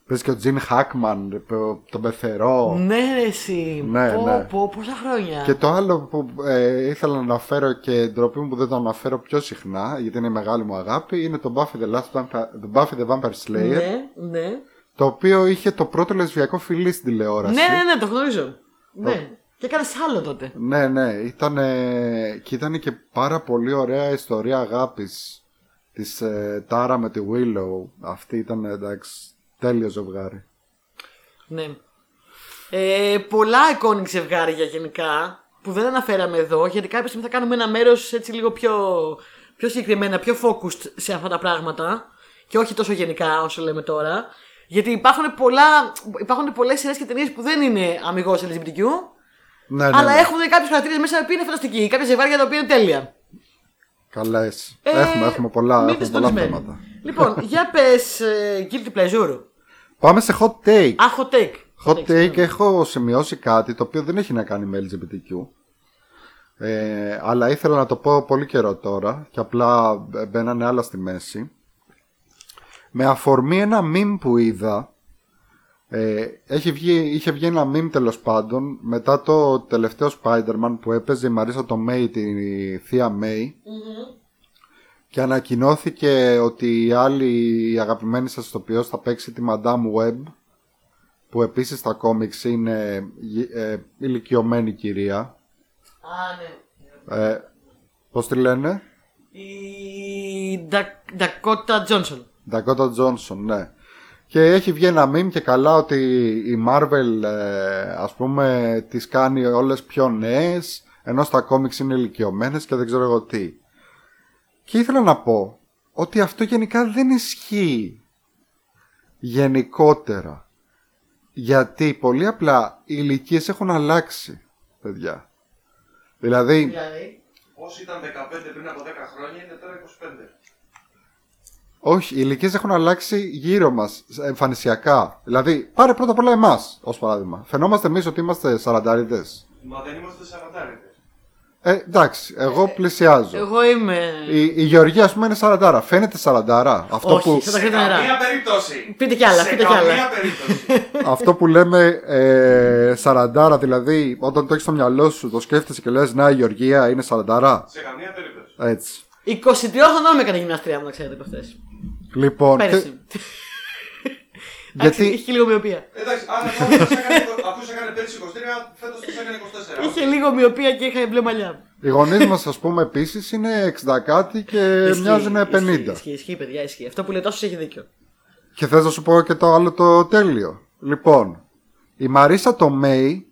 Παίζει και ο Τζιν Χάκμαν, τον πεθερό. Ναι, ρε, εσύ. Ναι, πω, ναι. πω, πόσα χρόνια. Και το άλλο που ε, ήθελα να αναφέρω και ντροπή μου που δεν το αναφέρω πιο συχνά, γιατί είναι η μεγάλη μου αγάπη, είναι το Buffy the, Last Vampire, the Buffy the Vampire Slayer, Ναι, ναι. το οποίο είχε το πρώτο λεσβιακό φιλί στην τηλεόραση. Ναι, ναι, ναι, το γνωρίζω. Ναι. Και έκανε άλλο τότε. ναι, ναι, ήταν, και ήταν και πάρα πολύ ωραία ιστορία αγάπης της ε, Τάρα με τη Willow. Αυτή ήταν εντάξει, τέλειο ζευγάρι. Ναι. Ε, πολλά iconic ζευγάρια γενικά που δεν αναφέραμε εδώ γιατί κάποια στιγμή θα κάνουμε ένα μέρος έτσι λίγο πιο, πιο συγκεκριμένα, πιο focused σε αυτά τα πράγματα και όχι τόσο γενικά όσο λέμε τώρα. Γιατί υπάρχουν, πολλά, υπάρχουν πολλές σειρές και ταινίες που δεν είναι αμυγός LGBTQ Ναι, ναι, αλλά ναι. έχουν κάποιου χαρακτήρες μέσα που είναι φανταστικοί. Κάποια ζευγάρια τα οποία είναι τέλεια. Καλές. Ε, έχουμε, έχουμε πολλά, μην έχουμε πεις πολλά τονισμένοι. θέματα. Λοιπόν, για πες Guilty Pleasure. Πάμε σε hot take. Α, hot take. Hot take έχω σημειώσει κάτι το οποίο δεν έχει να κάνει με LGBTQ. Ε, αλλά ήθελα να το πω πολύ καιρό τώρα και απλά μπαίνανε άλλα στη μέση. Με αφορμή ένα meme που είδα ε, έχει βγει, είχε βγει ένα meme τέλος πάντων μετά το τελευταίο Spider-Man που έπαιζε η Μαρίσα το May, τη θεία May και ανακοινώθηκε ότι η άλλη η αγαπημένη σας ηθοποιός θα παίξει τη Madame Web που επίσης στα κόμιξ είναι ε, ηλικιωμένη κυρία. Α, ναι. Ε, πώς τη λένε; Η Ντακότα Τζόνσον. Dakota Johnson, ναι. Και έχει βγει ένα meme και καλά ότι η Marvel ε, ας πούμε τις κάνει όλες πιο νέες ενώ στα κόμιξ είναι ηλικιωμένες και δεν ξέρω εγώ τι. Και ήθελα να πω ότι αυτό γενικά δεν ισχύει γενικότερα. Γιατί πολύ απλά οι ηλικίες έχουν αλλάξει, παιδιά. Δηλαδή, Δηλαδή. Όσοι ήταν 15 πριν από 10 χρόνια είναι τώρα 25. όχι, οι ηλικίες έχουν αλλάξει γύρω μας εμφανισιακά. Δηλαδή, πάρε πρώτα απ' όλα εμάς, ως παράδειγμα. Φαινόμαστε εμείς ότι είμαστε σαραντάριδες. Μα δεν είμαστε σαραντάριδες. Ε, εντάξει, εγώ πλησιάζω. Εγώ είμαι. Η, η Γεωργία, ας πούμε, είναι σαραντάρα. Φαίνεται σαραντάρα; Αυτό Όχι, που, σε τα Σε κρύτα νερά. καμία περίπτωση. Πείτε κι άλλα, Σε πείτε κι άλλα. καμία περίπτωση. αυτό που λέμε ε, σαραντάρα, δηλαδή όταν το έχεις στο μυαλό σου, το σκέφτεσαι και λες, Να, η Γεωργία είναι σαραντάρα. Σε καμία περίπτωση. Έτσι. 23 χρονών με έκανε γυμναστρία μου, να ξέρετε από αυτέ. Λοιπόν, και- Πέρυσι. Γιατί Εντάξει, Είχε λίγο μοιοπία. Εντάξει, άρα τώρα αυτός έκανε- αυτός έκανε πέρσι 23, φέτος τους έκανε 24. Είχε λίγο μοιοπία και είχα μπλε μαλλιά. οι γονείς μας, ας πούμε, επίσης είναι 60 κάτι και Ισχύει, μοιάζουν 50. Ισχύει, ισχύει, ισχύει, παιδιά, ισχύει. Αυτό που λέει τόσο έχει δίκιο. Και θες να σου πω και το άλλο το τέλειο. Λοιπόν, η Μαρίσα το Μέι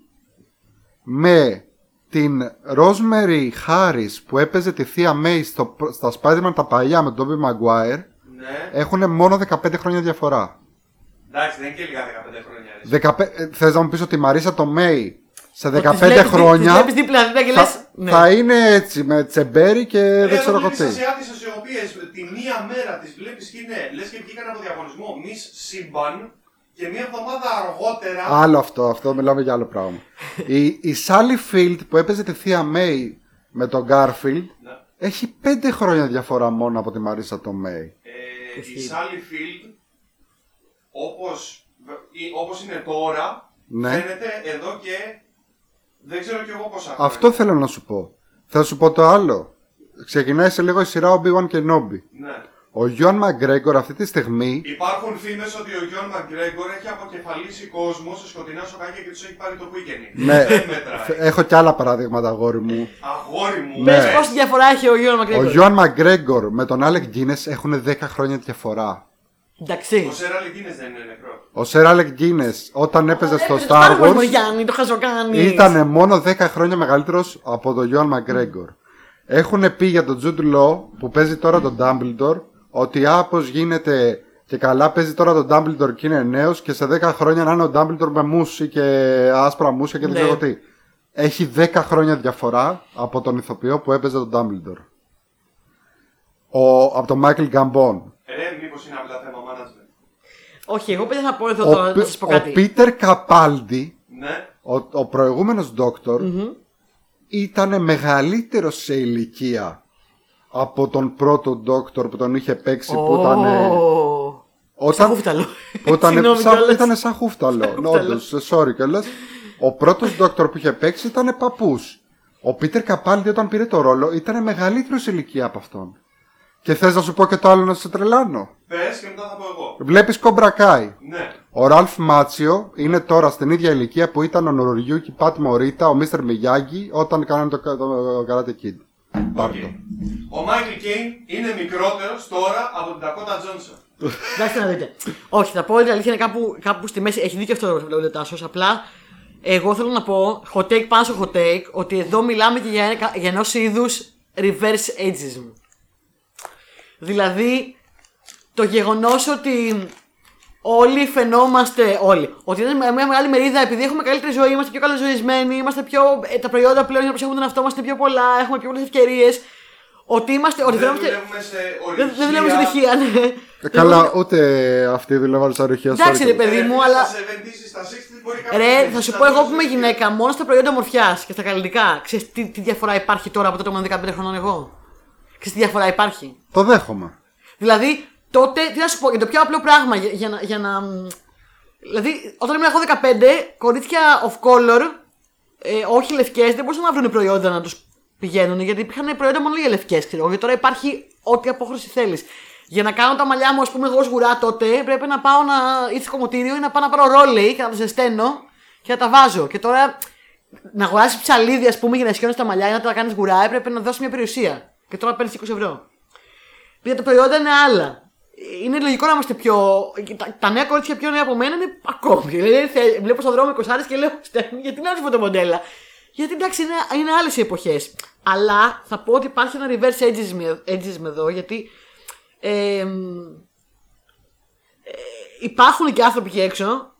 με την Rosemary Harris που έπαιζε τη θεία Μέι στο, στα Spider-Man τα παλιά με τον Tobey Maguire Ναι. έχουν μόνο 15 χρόνια διαφορά. Εντάξει, δεν είναι και λίγα 15 χρόνια. ρε. 15, ε, θες να μου πεις ότι η Μαρίσα το Μέι σε 15 Τις βλέπεις- Τις χρόνια βλέπεις δίπλα-δίπλα και θα, λες. ναι. θα είναι έτσι με τσεμπέρι και Ε, δεν ξέρω εδώ εγώ τι. βλέπεις Ασιάτισες οι οποίες τη μία μέρα τις βλέπεις και είναι λες και βγήκαν από διαγωνισμό Miss Σύμπαν και μία εβδομάδα αργότερα Άλλο αυτό, αυτό μιλάμε για άλλο πράγμα. η, η Sally Field που έπαιζε τη θεία Μέι με τον Garfield Ναι. έχει 5 χρόνια διαφορά μόνο από τη Μαρίσα το Μέι. Ε, η Ισχύει. Sally Field όπως, ή- όπως είναι τώρα Ναι. φαίνεται εδώ και δεν ξέρω κι εγώ πόσα Αυτό θέλω να σου πω. Θα σου πω το άλλο. Ξεκινάει σε λίγο η σειρά Obi-Wan και Nobby. Ναι. Ο Γιον Μαγκρέγκορ αυτή τη στιγμή Υπάρχουν φήμες ότι ο Γιον Μαγκρέγκορ έχει αποκεφαλίσει κόσμο σε σκοτεινά σοκάκια και τους έχει πάρει το Quickening. Ναι, Δεν μετράει. έχω και άλλα παραδείγματα, αγόρι μου. Αγόρι μου. Ναι. Πες πόση διαφορά έχει ο Γιώργο Ο Μακρύγκο. Γιον Μαγκρέγκορ με τον Άλεκ Γκίνες έχουν 10 χρόνια διαφορά. Εντάξει. Ο Σέρα Λιγκίνες δεν είναι νεκρό. Ο Σερ Άλεκ Γκίνες όταν έπαιζε στο Έπαιζε Star πάρα πολύ με Wars τον Γιάννη, το χαζοκάνει. ήταν μόνο 10 χρόνια μεγαλύτερος από τον Γιον Μαγκρέγκορ. Έχουν πει για τον Jude Law που παίζει τώρα τον Dumbledore ότι α, πως γίνεται και καλά παίζει τώρα τον Dumbledore και είναι νέος και σε 10 χρόνια να είναι ο Dumbledore με μουσι και άσπρα μουσια και δεν Ναι. ξέρω τι. Έχει 10 χρόνια διαφορά από τον ηθοποιό που έπαιζε τον Dumbledore. Ο, από τον Michael Gambon. Ε, μήπως είναι απλά θέμα management. Όχι, εγώ παιδιά θα πω εδώ Ο, τώρα Πι- να σας πω ο κάτι. Πίτερ Καπάλντι, Ναι. ο, ο προηγούμενος Doctor, ήταν μεγαλύτερο σε ηλικία από τον πρώτο Doctor που τον είχε παίξει που ήταν... ε, Ω, Όταν, Σαν χούφταλο. που ήταν, Συγγνώμη σαν, κιόλας. ήταν σαν χούφταλο. Όντως, sorry κιόλας. Ο πρώτος Doctor που είχε παίξει ήταν παππούς. Ο Πίτερ Καπάλντι όταν πήρε το ρόλο ήταν μεγαλύτερος σε ηλικία από αυτόν. Και θες να σου πω και το άλλο να σε τρελάνω; Πες και μετά θα πω εγώ. Βλέπεις Κομπρακάι. Ναι. Ο Ραλφ Μάτσιο είναι τώρα στην ίδια ηλικία που ήταν ο Νοροριούκι Πατ Μωρίτα, ο Μίστερ Μιγιάγκη όταν κάνανε το, το, το Karate Kid. Πάρ' Οκ. το. Ο Μάικλ Κέιν είναι μικρότερος τώρα από την Dakota Johnson. Εντάξει να δείτε. Όχι, θα πω την αλήθεια είναι κάπου, κάπου στη μέση. Έχει δίκιο αυτό που λέει ο Τάσο. Απλά εγώ θέλω να πω hot take πάνω στο hot take ότι εδώ μιλάμε και για, ένα, για ενός είδους reverse ageism. Δηλαδή το γεγονός ότι όλοι φαινόμαστε. Όλοι. Ότι είναι μια μεγάλη μερίδα επειδή έχουμε καλύτερη ζωή, είμαστε πιο καλοζωισμένοι, είμαστε πιο. ε, τα προϊόντα πλέον για να προσέχουμε τον εαυτό μας είναι πιο πολλά, έχουμε πιο πολλές ευκαιρίες. Ότι είμαστε. Ότι Δεν φαινόμαστε. δουλεύουμε σε Δεν δεν δουλεύουμε σε ορυχεία. ορυχεία, ναι. Ε, καλά, ούτε αυτοί δουλεύαν στα ορυχεία στο Εντάξει, ρε Όρικο. παιδί μου, Ε, αλλά. Στα 70's, στα 60's μπορεί κάποιος Ρε, να θα σου ζήσει πω στα εγώ που είμαι ορυχεία. γυναίκα, μόνο στα προϊόντα ομορφιάς και στα καλλιτικά. Ξέρεις τι, τι διαφορά υπάρχει τώρα από τότε που ήμουν 15 χρονών εγώ; Ξέρεις τι διαφορά υπάρχει; Το δέχομαι. Δηλαδή, τότε, τι να σου πω, για το πιο απλό πράγμα, για, για να, για να. μ, Δηλαδή, όταν ήμουν εγώ 15, κορίτσια of color, ε, όχι λευκές, δεν μπορούσαν να βρουν προϊόντα να τους πηγαίνουν, γιατί υπήρχαν προϊόντα μόνο για λευκές, ξέρω εγώ. Γιατί τώρα υπάρχει ό,τι απόχρωση θέλεις. Για να κάνω τα μαλλιά μου, ας πούμε, εγώ ως γουρά τότε, πρέπει να πάω να. ή στο κομμωτήριο ή να πάω να πάρω ρόλεϊ και να τα ζεσταίνω και να τα βάζω. Και τώρα να αγοράσει ψαλίδι, ας πούμε, για να ισχύουν τα μαλλιά ή να τα κάνεις γουρά, έπρεπε να δώσεις μια περιουσία. Και τώρα παίρνεις 20 ευρώ. Επειδή τα προϊόντα είναι άλλα. είναι λογικό να είμαστε πιο. Τα, τα νέα κορίτσια πιο νέα από μένα είναι ακόμη. Δηλαδή, θε- βλέπω στον δρόμο 20 και λέω Στέφανη, γιατί να έρθει φωτομοντέλα; Γιατί εντάξει είναι, είναι άλλες οι εποχές. Αλλά θα πω ότι υπάρχει ένα reverse ageism, ageism εδώ γιατί. ε, μ, ε, υπάρχουν και άνθρωποι εκεί έξω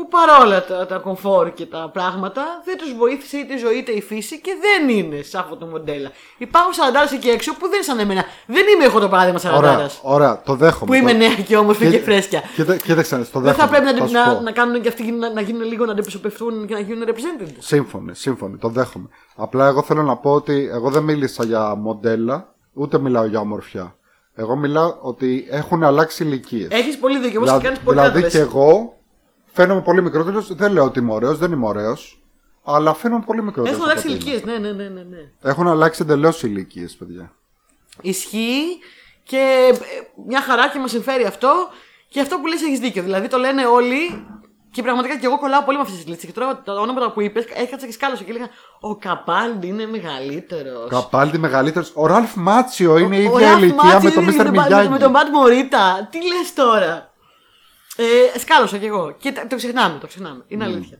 που παρόλα τα, τα κομφόρ και τα πράγματα δεν τους βοήθησε είτε η ζωή είτε η φύση και δεν είναι σαν αυτό το μοντέλα. Υπάρχουν σαραντάρες εκεί έξω που δεν είναι σαν εμένα. Δεν είμαι εγώ το παράδειγμα σαραντάρας. Ωραία, ωραία, το δέχομαι. Που είμαι Το- νέα και όμορφη και, Κοίτα- φρέσκια. Κοίτα, κοίταξε, να δεις, το Δεν θα δέχομαι. πρέπει να, θα σου να, πω. να κάνουν και αυτοί να, να γίνουν λίγο να αντιπροσωπευτούν και να γίνουν represented. Σύμφωνοι, σύμφωνοι, το δέχομαι. Απλά εγώ θέλω να πω ότι εγώ δεν μίλησα για μοντέλα, ούτε μιλάω για ομορφιά. Εγώ μιλάω ότι έχουν αλλάξει ηλικίες. Έχεις πολύ δίκιο. Όμω Δηλαδή, κάνεις πολύ δηλαδή καλά. και εγώ φαίνομαι πολύ μικρότερος. Δεν λέω ότι είμαι ωραίος, δεν είμαι ωραίος. Αλλά φαίνομαι πολύ μικρότερος. Έχουν αλλάξει ηλικίες. Ναι, ναι, ναι, ναι, ναι. Έχουν αλλάξει εντελώς ηλικίες, παιδιά. Ισχύει και ε, μια χαρά και μας συμφέρει αυτό. Και αυτό που λες έχεις δίκιο. Δηλαδή το λένε όλοι και πραγματικά και εγώ κολλάω πολύ με αυτές τις λύσει. Και τώρα τα ονόματα που είπες, έκατσα και σκάλωσα και έλεγα Ο Καπάλντι είναι μεγαλύτερος. Καπάλτη μεγαλύτερος. Ο Ραλφ Μάτσιο είναι η ίδια ηλικία με τον Μίστερ Μιγιάννη. Με τον Μπαντ Μωρίτα. Τι λες τώρα; Ε, σκάλωσα κι εγώ. Και τα- το ξεχνάμε, το ξεχνάμε. Είναι αλήθεια.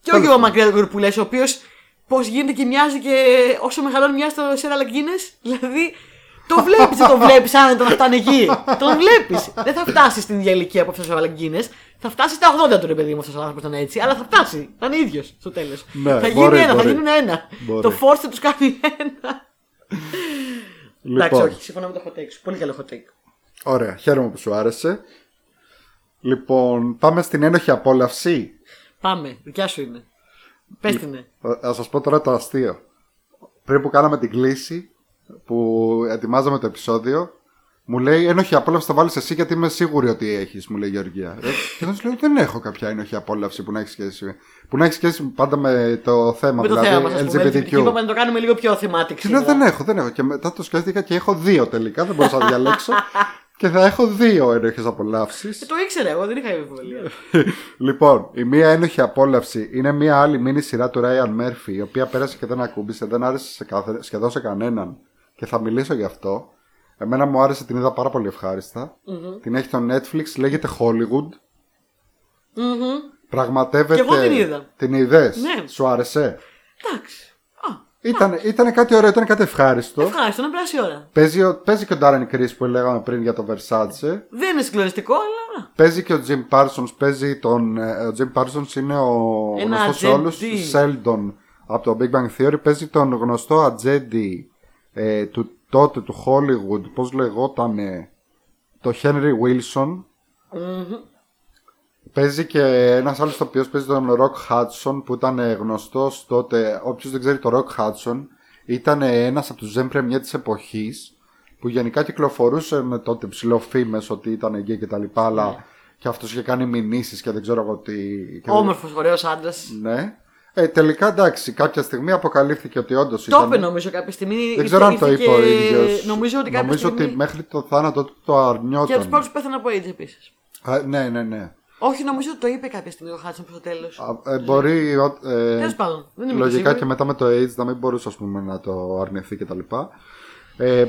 Και ο Τέλος Γιώργο Μακρέδο που λε, ο οποίος πώς γίνεται και μοιάζει και όσο μεγαλώνει μοιάζει στο Σέρα Λαγκίνες. Δηλαδή το βλέπεις, δεν το βλέπεις άνετα να φτάνει εκεί. το βλέπεις. δεν θα φτάσεις στην ίδια ηλικία από αυτό ο Λαγκίνες. Θα φτάσεις στα 80 του ρε παιδί μου αυτός ο άνθρωπος ήταν έτσι. Αλλά θα φτάσει. Θα είναι ίδιος στο τέλος. Ναι, θα μπορεί, γίνει ένα, μπορεί. θα γίνουν ένα. Μπορεί. Το force θα τους κάνει ένα. Εντάξει, Λοιπόν, όχι, συμφωνώ με το hot take σου. Πολύ καλό hot take. ωραία, χαίρομαι που σου άρεσε. Λοιπόν, πάμε στην ένοχη απόλαυση. Πάμε, δικιά σου είναι. Πες την. ναι. Θα σας πω τώρα το αστείο. Πριν που κάναμε την κλίση, που ετοιμάζαμε το επεισόδιο, μου λέει ένοχη απόλαυση θα βάλεις εσύ γιατί είμαι σίγουρη ότι έχεις, μου λέει η Γεωργία. Ε, και δεν σου λέω δεν έχω κάποια ένοχη απόλαυση που να έχει σχέση. Που να έχει σχέση πάντα με το θέμα, Με το δηλαδή θέμα μα, α πούμε. LGBTQ. Και είπαμε να το κάνουμε λίγο πιο θεματικό. Και λέω δεν έχω, δεν έχω. Και μετά το σκέφτηκα και έχω δύο τελικά. Δεν μπορούσα να διαλέξω. και θα έχω δύο ένοχε απολαύσεις. Το ήξερα εγώ, δεν είχα αμφιβολία. λοιπόν, η μία ένοχη απόλαυση είναι μία άλλη μίνι σειρά του Ryan Murphy, η οποία πέρασε και δεν ακούμπησε, δεν άρεσε σε κάθε, σχεδόν σε κανέναν. Και θα μιλήσω γι' αυτό. Εμένα μου άρεσε, την είδα πάρα πολύ ευχάριστα. Την έχει στο Netflix, λέγεται Hollywood. Μμμ. Πραγματεύεται. Κι εγώ την είδα. Την είδες; Ναι. Σου άρεσε; Εντάξει. Α, Ήταν, ήταν κάτι ωραίο, ήταν κάτι ευχάριστο. ευχάριστο να περάσει η ώρα. Παίζει, ο- παίζει και ο Darren Criss που λέγαμε πριν για το Versace. Δεν είναι συγκλονιστικό, αλλά. Παίζει και ο Jim Parsons. Παίζει τον. ε, Ο Jim Parsons είναι ο Ένα γνωστός σε όλους. ατζέντη. Sheldon από το Big Bang Theory. Παίζει τον γνωστό ατζέντη ε, του τότε του Hollywood. Πώς λεγόταν. το Henry Wilson. Παίζει και ένας άλλος οποίο παίζει τον Rock Hudson που ήταν ε, γνωστός τότε. Όποιος δεν ξέρει το Rock Hudson, ήταν ένας από τους Zen Premier της εποχής που γενικά κυκλοφορούσε με τότε ψηλοφήμε ότι ήταν γκέι και τα λοιπά, αλλά και αυτός είχε κάνει μηνύσεις και δεν ξέρω εγώ τι. και δεν- Όμορφος, ωραίος άντρας. Ναι. Ε, τελικά εντάξει, κάποια στιγμή αποκαλύφθηκε ότι όντως Το ήταν. είπε νομίζω κάποια στιγμή. Δεν ξέρω αν το ήρθε είπε ο και- ίδιος. Νομίζω ότι κάποια Νομίζω στιγμή. ότι μέχρι το θάνατο του το αρνιόταν. Και από τους πρώτους πέθανε από AIDS επίσης. Α, ναι, ναι, ναι. Όχι, νομίζω ότι το είπε κάποια στιγμή ο Χάτσον προ το τέλος. Α, ε, μπορεί. ο- Ε, Τέλος πάντων. Δεν είμαι λογικά σίγουρη. και μετά με το AIDS να μην μπορούσε ας πούμε, να το αρνηθεί κτλ. Ε,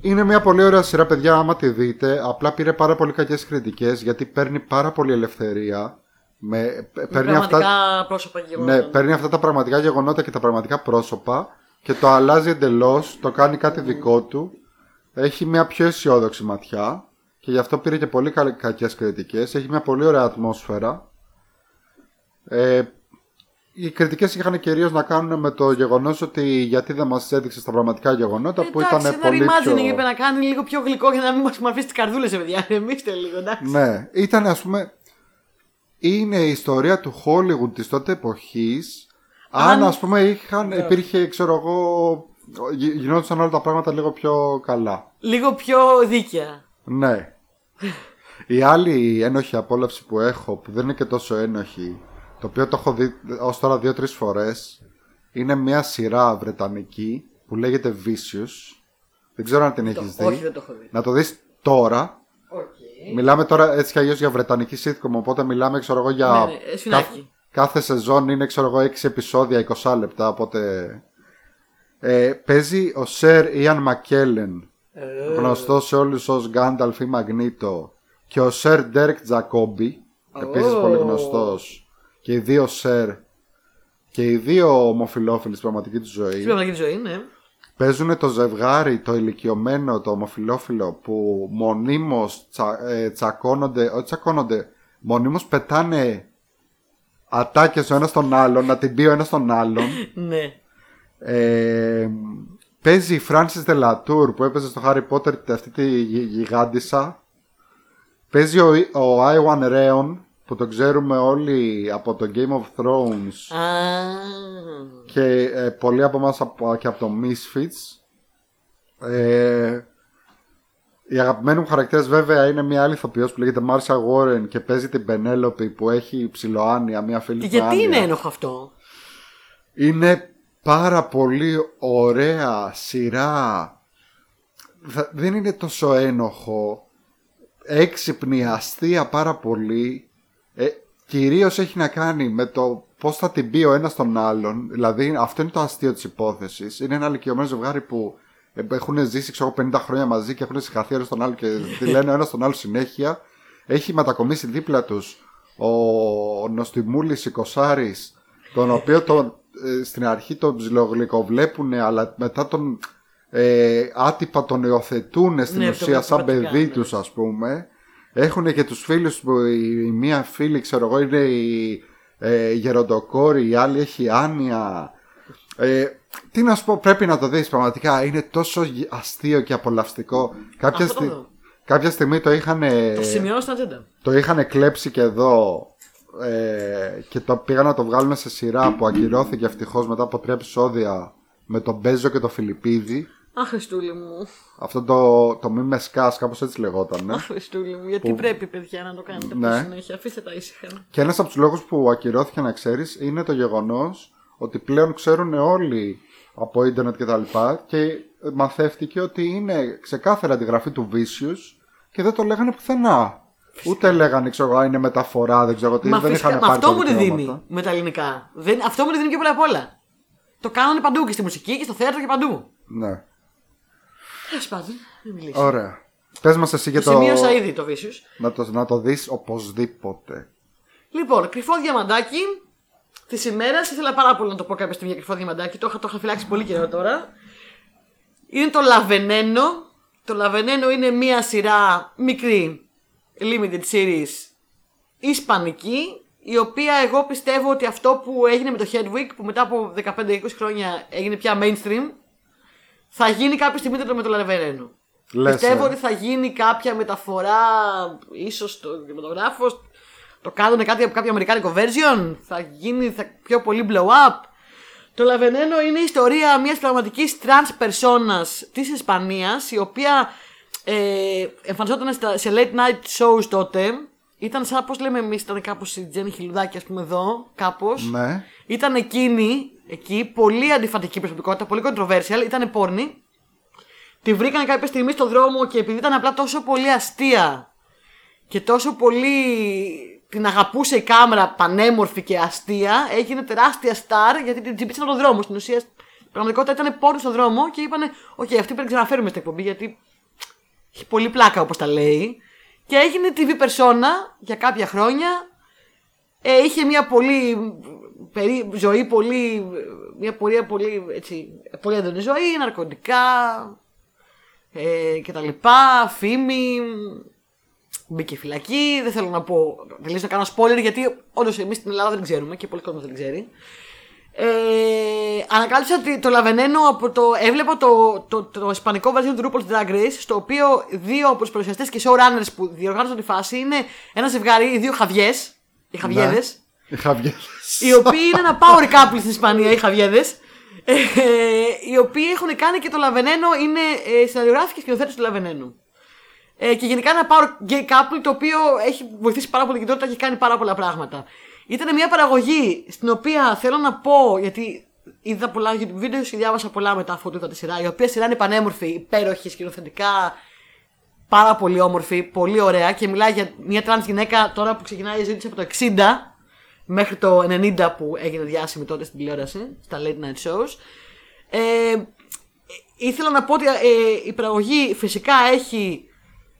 είναι μια πολύ ωραία σειρά, παιδιά. Άμα τη δείτε, απλά πήρε πάρα πολύ κακές κριτικές γιατί παίρνει πάρα πολύ ελευθερία. Με, Με παίρνει, πραγματικά αυτά, πρόσωπα και γεγονότα. ναι, παίρνει αυτά τα πραγματικά γεγονότα και τα πραγματικά πρόσωπα και το αλλάζει εντελώς, το κάνει κάτι δικό του. Έχει μια πιο αισιόδοξη ματιά και γι' αυτό πήρε και πολύ κακές κριτικές. Έχει μια πολύ ωραία ατμόσφαιρα. Ε, οι κριτικές είχαν κυρίως να κάνουν με το γεγονός ότι γιατί δεν μας έδειξε τα πραγματικά γεγονότα που Εντάξει, ήταν ένα πολύ reimagining πιο. είπε να κάνει λίγο πιο γλυκό για να μην μα αφήσει τις καρδούλες, παιδιά. Εμείστε λίγο, εντάξει. Ναι, ήταν ας πούμε. Είναι η ιστορία του Hollywood της τότε εποχής. Αν, Αν- ας πούμε είχαν, υπήρχε, ξέρω εγώ, γι- γινόντουσαν όλα τα πράγματα λίγο πιο καλά. Λίγο πιο δίκαια. Ναι. Η άλλη ένοχη απόλαυση που έχω, που δεν είναι και τόσο ένοχη, το οποίο το έχω δει ως τώρα δύο-τρεις φορές, είναι μια σειρά βρετανική που λέγεται Vicious. Δεν ξέρω αν την έχεις δει. Όχι, δεν το έχω δει. Να το δεις τώρα. Okay. Μιλάμε τώρα έτσι κι αλλιώς για βρετανική sitcom, οπότε μιλάμε ξέρω εγώ για... Ναι, ναι, σφινάκι. κάθε, κάθε σεζόν είναι ξέρω εγώ 6 επεισόδια, 20 λεπτά, οπότε... Ε, παίζει ο Sir Ian McKellen, Ε, γνωστό σε όλους ως Γκάνταλφ ή Μαγνήτο και ο Σερ Ντέρκ Τζακόμπι, επίσης Ω. πολύ γνωστός και οι δύο Σερ και οι δύο ομοφιλόφιλοι στην πραγματική τους ζωή Στην πραγματική ζωή, ναι. παίζουν το ζευγάρι, το ηλικιωμένο, το ομοφιλόφιλο που μονίμως τσα, ε, τσακώνονται, όχι τσακώνονται, μονίμως πετάνε ατάκες ο ένας στον άλλον, να την πει ο ένας στον άλλον. Ναι. Ε, παίζει η Francis de la Tour που έπαιζε στο Harry Potter αυτή τη γι- γιγάντισσα. Παίζει ο, ο Iwan Rheon που το ξέρουμε όλοι από το Game of Thrones Α, και ε, πολλοί από εμάς από, και από το Misfits. Ε, οι αγαπημένοι μου χαρακτήρες βέβαια είναι μια άλλη ηθοποιός που λέγεται Marsha Warren και παίζει την Penelope που έχει ψιλοάνια, μια φίλη και του γιατί είναι Άνια. ένοχο αυτό; Είναι πάρα πολύ ωραία σειρά. Δε- Δεν είναι τόσο ένοχο. Έξυπνη, αστεία πάρα πολύ. Ε, κυρίως έχει να κάνει με το πώς θα την πει ο ένας τον άλλον. Δηλαδή αυτό είναι το αστείο της υπόθεσης. Είναι ένα ηλικιωμένο ζευγάρι που ε, έχουν ζήσει ξέρω, 50 χρόνια μαζί και έχουν συγχαθεί ένας τον άλλο και τη λένε ο ένας τον άλλο συνέχεια. Έχει μετακομίσει δίπλα τους ο, ο Νοστιμούλης Οικοσάρης τον οποίο τον, ε, στην αρχή τον ψιλογλυκοβλέπουν αλλά μετά τον ε, άτυπα τον υιοθετούν στην Ναι, το ουσία σαν πρακτικά, παιδί ναι. τους ας πούμε έχουν και τους φίλους που η, η μία φίλη ξέρω εγώ είναι η ε, γεροντοκόρη η άλλη έχει άνοια ε, τι να σου πω πρέπει να το δεις πραγματικά είναι τόσο γι- αστείο και απολαυστικό κάποια, Αυτό το στι- δω. κάποια στιγμή το είχαν Το σημειώνω στην ατζέντα. το είχαν κλέψει και εδώ ε, και το πήγαν να το βγάλουν σε σειρά που ακυρώθηκε ευτυχώς μετά από τρία επεισόδια με τον Μπέζο και τον Φιλιππίδη. Αχ, Χριστούλη μου. Αυτό το, το μη με σκάς, κάπως έτσι λεγόταν. Αχ, Χριστούλη μου. Γιατί πρέπει, παιδιά, να το κάνετε Ναι. ναι. συνέχεια. Αφήστε τα ήσυχα. Και ένας από τους λόγους που ακυρώθηκε να ξέρεις είναι το γεγονός ότι πλέον ξέρουν όλοι από ίντερνετ και τα λοιπά και μαθεύτηκε ότι είναι ξεκάθαρα αντιγραφή του Vicious και δεν το λέγανε πουθενά. Ούτε λέγανε, ξέρω εγώ, είναι μεταφορά, δεν ξέρω τι. Μα δεν φυσικά, είχαν μα πάρει αυτό τα μου τη δικαιώματα. δίνει με τα ελληνικά. Δεν, αυτό μου τη δίνει και πολλά απ' όλα. Το κάνουν παντού και στη μουσική και στο θέατρο και παντού. Ναι. Τέλος πάντων, μην μιλήσω. Ωραία. Πες μας εσύ Το και το... σημείωσα ήδη το Vicious. Να το, να το δεις οπωσδήποτε. Λοιπόν, κρυφό διαμαντάκι της ημέρας. Ήθελα πάρα πολύ να το πω κάποια στιγμή για κρυφό διαμαντάκι. Το είχα, το είχα φυλάξει πολύ καιρό τώρα. Είναι το Λαβενένο. Το Λαβενένο είναι μία σειρά μικρή limited series ισπανική η οποία εγώ πιστεύω ότι αυτό που έγινε με το Hedwig που μετά από 15-20 χρόνια έγινε πια mainstream θα γίνει κάποια στιγμή το με το Λαβενένο. Λες, Πιστεύω ε. ότι θα γίνει κάποια μεταφορά, ίσως στο κινηματογράφος. Το κάνουν κάτι από κάποιο αμερικάνικο version. Θα γίνει θα, πιο πολύ blow up. Το Λαβενένο είναι η ιστορία μιας πραγματικής trans personas της Ισπανίας η οποία ε, εμφανιζόταν στα- σε late night shows τότε. Ήταν σαν πώς λέμε εμείς, ήταν κάπως η Τζέννη Χιλουδάκη ας πούμε εδώ, κάπως. Ναι. Ήταν εκείνη, εκεί, πολύ αντιφατική προσωπικότητα, πολύ controversial, ήταν πόρνη. Τη βρήκαν κάποια στιγμή στον δρόμο και επειδή ήταν απλά τόσο πολύ αστεία και τόσο πολύ την αγαπούσε η κάμερα πανέμορφη και αστεία, έγινε τεράστια στάρ γιατί την τσιμπήσαν τον δρόμο. Στην ουσία, στην πραγματικότητα ήταν πόρνη στον δρόμο και είπανε: Οκ, αυτή πρέπει να ξαναφέρουμε στην εκπομπή γιατί έχει πολύ πλάκα όπως τα λέει. Και έγινε TV persona για κάποια χρόνια. Ε, είχε μια πολύ περί, ζωή, πολύ, μια πορεία πολύ, έτσι, πολύ έντονη ζωή, ναρκωτικά ε, και τα λοιπά, φήμη, μπήκε φυλακή, δεν θέλω να πω, δεν λες να κάνω spoiler γιατί όντως εμείς στην Ελλάδα δεν ξέρουμε και πολλοί κόσμος δεν ξέρει. Ε, ανακάλυψα ότι το Λαβενένο από το. Έβλεπα το, το, το, ισπανικό version του RuPaul's Drag Race, στο οποίο δύο από του παρουσιαστέ και showrunners που διοργάνωσαν τη φάση είναι ένα ζευγάρι, οι δύο Χαβιές, οι Χαβιέδες, Οι Χαβιές. οι οποίοι είναι ένα power couple στην Ισπανία, οι Χαβιέδες. Ε, οι οποίοι έχουν κάνει και το Λαβενένο, είναι ε, σεναριογράφοι και σκηνοθέτες του Λαβενένου. Ε, και γενικά ένα power gay couple το οποίο έχει βοηθήσει πάρα πολύ την κοινότητα και έχει κάνει πάρα πολλά πράγματα. Ήταν μια παραγωγή στην οποία θέλω να πω, γιατί είδα πολλά YouTube βίντεο και διάβασα πολλά μετά αφού είδα τη σειρά, η οποία σειρά είναι πανέμορφη, υπέροχη, σκηνοθετικά, πάρα πολύ όμορφη, πολύ ωραία και μιλάει για μια τρανς γυναίκα τώρα που ξεκινάει η ζωή της από το 60 μέχρι το 90 που έγινε διάσημη τότε στην τηλεόραση, στα late night shows. Ε, ήθελα να πω ότι ε, η παραγωγή φυσικά έχει.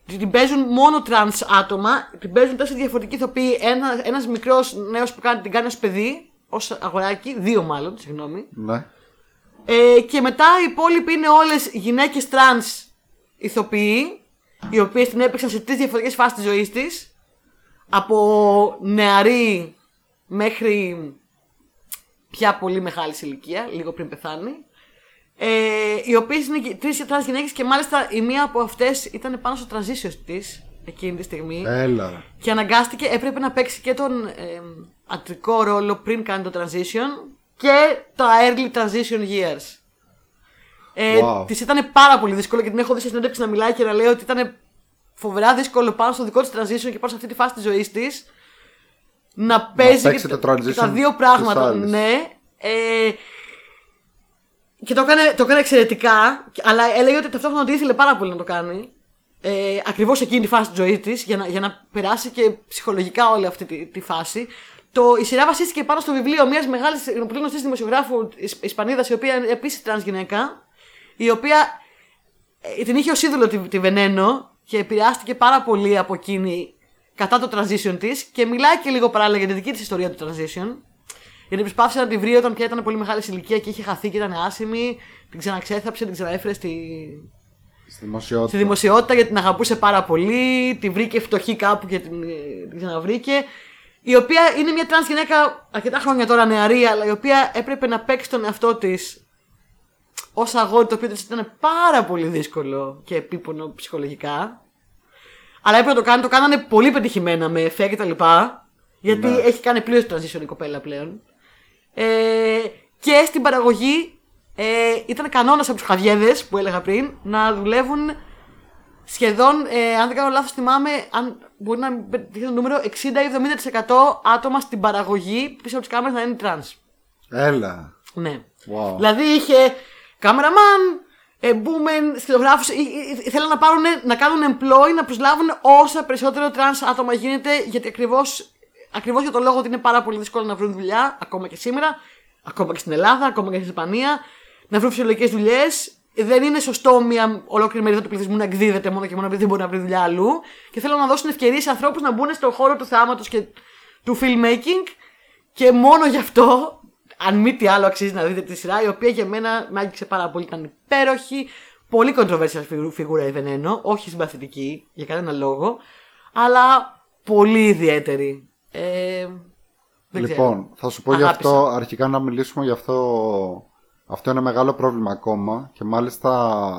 Την παίζουν μόνο τρανς άτομα, την παίζουν τέσσερις διαφορετικοί ηθοποιοί. Ένα ένας μικρός νέος που κάνει, την κάνει ως παιδί, ως αγοράκι, δύο μάλλον, συγγνώμη. Ναι. Ε, και μετά οι υπόλοιποι είναι όλες γυναίκες τρανς ηθοποιοί, οι οποίες την έπαιξαν σε τρεις διαφορετικές φάσεις της ζωής της. Από νεαρή μέχρι πια πολύ μεγάλης ηλικία, λίγο πριν πεθάνει. Ε, οι οποίες είναι τρεις τρανς γυναίκες και μάλιστα η μία από αυτές ήταν πάνω στο transition της εκείνη τη στιγμή. Έλα. Και αναγκάστηκε, έπρεπε να παίξει και τον ε, αντρικό ρόλο πριν κάνει το transition και τα early transition years. Ε, Wow. Της ήταν πάρα πολύ δύσκολο και την έχω δει σε συνέντευξη να μιλάει και να λέει ότι ήταν φοβερά δύσκολο πάνω στο δικό της transition και πάνω σε αυτή τη φάση της ζωής της να παίζει παίξει και, το transition και τα δύο της πράγματα. άλλης. Ναι. Ε, και το έκανε, το έκανε εξαιρετικά, αλλά έλεγε ότι ταυτόχρονα ότι ήθελε πάρα πολύ να το κάνει. Ε, Ακριβώς εκείνη τη φάση της ζωής της, για να, για να περάσει και ψυχολογικά όλη αυτή τη, τη φάση. Το, η σειρά βασίστηκε πάνω στο βιβλίο μιας μεγάλης πολύ γνωστή δημοσιογράφου Ισ- Ισπανίδας, η οποία είναι επίσης τρανς γυναίκα, η οποία ε, την είχε ως είδωλο τη, τη Βενένο και επηρεάστηκε πάρα πολύ από εκείνη κατά το transition της και μιλάει και λίγο παράλληλα για τη δική της ιστορία του transition. Γιατί προσπάθησε να τη βρει όταν πια ήταν πολύ μεγάλη σε ηλικία και είχε χαθεί και ήταν άσημη. Την ξαναξέθαψε, την ξαναέφερε στη, Στη δημοσιότητα. στη δημοσιότητα γιατί την αγαπούσε πάρα πολύ. Τη βρήκε φτωχή κάπου και την, ε, την ξαναβρήκε. Η οποία είναι μια τρανς γυναίκα αρκετά χρόνια τώρα νεαρή, αλλά η οποία έπρεπε να παίξει τον εαυτό της ως αγόρι, το οποίο της ήταν πάρα πολύ δύσκολο και επίπονο ψυχολογικά. Αλλά έπρεπε να το κάνει, το κάνανε πολύ πετυχημένα με εφέ και τα λοιπά. Γιατί Ναι. έχει κάνει πλήρως transition η κοπέλα πλέον. Ε, και στην παραγωγή ε, ήταν κανόνας από τους χαβιέδες που έλεγα πριν να δουλεύουν σχεδόν, ε, αν δεν κάνω λάθος, θυμάμαι, αν μπορεί να μην πετύχει το νούμερο 60 ή 70% άτομα στην παραγωγή πίσω από τις κάμερες να είναι trans. Έλα. Ναι. Wow. Δηλαδή είχε κάμεραμαν, ε, μπούμεν, σκηνογράφου. Ήθελαν να, πάρουν, να κάνουν employ, να προσλάβουν όσα περισσότερο trans άτομα γίνεται, γιατί ακριβώς ακριβώς για τον λόγο ότι είναι πάρα πολύ δύσκολο να βρουν δουλειά, ακόμα και σήμερα, ακόμα και στην Ελλάδα, ακόμα και στην Ισπανία, να βρουν φυσιολογικές δουλειές. Δεν είναι σωστό μια ολόκληρη μερίδα του πληθυσμού να εκδίδεται μόνο και μόνο επειδή δεν μπορεί να βρει δουλειά αλλού. Και θέλω να δώσουν ευκαιρίες σε ανθρώπους να μπουν στον χώρο του θεάματο και του filmmaking. Και μόνο γι' αυτό, αν μη τι άλλο, αξίζει να δείτε τη σειρά, η οποία για μένα με άγγιξε πάρα πολύ. Ήταν υπέροχη. Πολύ controversial φιγου- φιγούρα η Βενένο. Όχι συμπαθητική για κανένα λόγο. Αλλά πολύ ιδιαίτερη. Ε, δεν Λοιπόν, ξέρω. θα σου πω γι' Αγάπησα. αυτό, αρχικά να μιλήσουμε γι' αυτό. Αυτό είναι μεγάλο πρόβλημα ακόμα και μάλιστα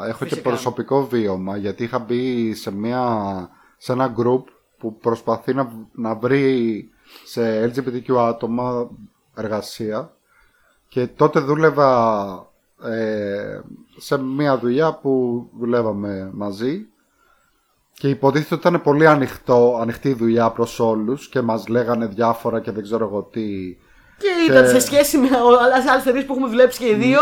έχω και Φυσικά. προσωπικό βίωμα γιατί είχα μπει σε, μια, σε ένα group που προσπαθεί να, να βρει σε LGBTQ άτομα εργασία και τότε δούλευα ε, σε μια δουλειά που δουλεύαμε μαζί και υποτίθεται ότι ήταν πολύ ανοιχτό, ανοιχτή η δουλειά προς όλους και μας λέγανε διάφορα και δεν ξέρω εγώ τι. Και ήταν Και- σε σχέση με άλλες εταιρείες που έχουμε δουλέψει και οι δύο.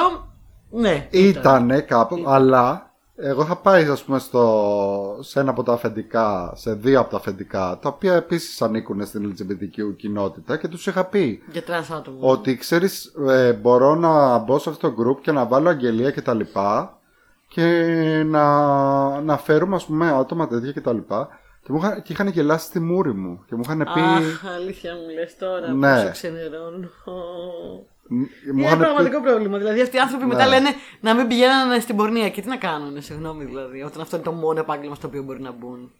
Ναι. Ήτανε κάπου, αλλά εγώ είχα πάει ας πούμε στο, σε ένα από τα αφεντικά, σε δύο από τα αφεντικά, τα οποία επίσης ανήκουν στην LGBTQ κοινότητα και τους είχα πει Για τρανς άτομα. ότι ξέρεις ε, μπορώ να μπω σε αυτό το group και να βάλω αγγελία και τα λοιπά και να, να φέρουμε ας πούμε άτομα τέτοια και τα λοιπά και, μου είχα, και είχαν γελάσει στη μούρη μου και μου είχαν πει Αχ, αλήθεια μου λες τώρα. Ναι. Πόσο ξενερώνω. μου Είναι είχαν ένα πει- πραγματικό πρόβλημα. Δηλαδή αυτοί οι άνθρωποι μετά Ναι. λένε να μην πηγαίνουν στην πορνεία. Και τι να κάνουν, συγγνώμη δηλαδή, όταν αυτό είναι το μόνο επάγγελμα στο οποίο μπορεί να μπουν.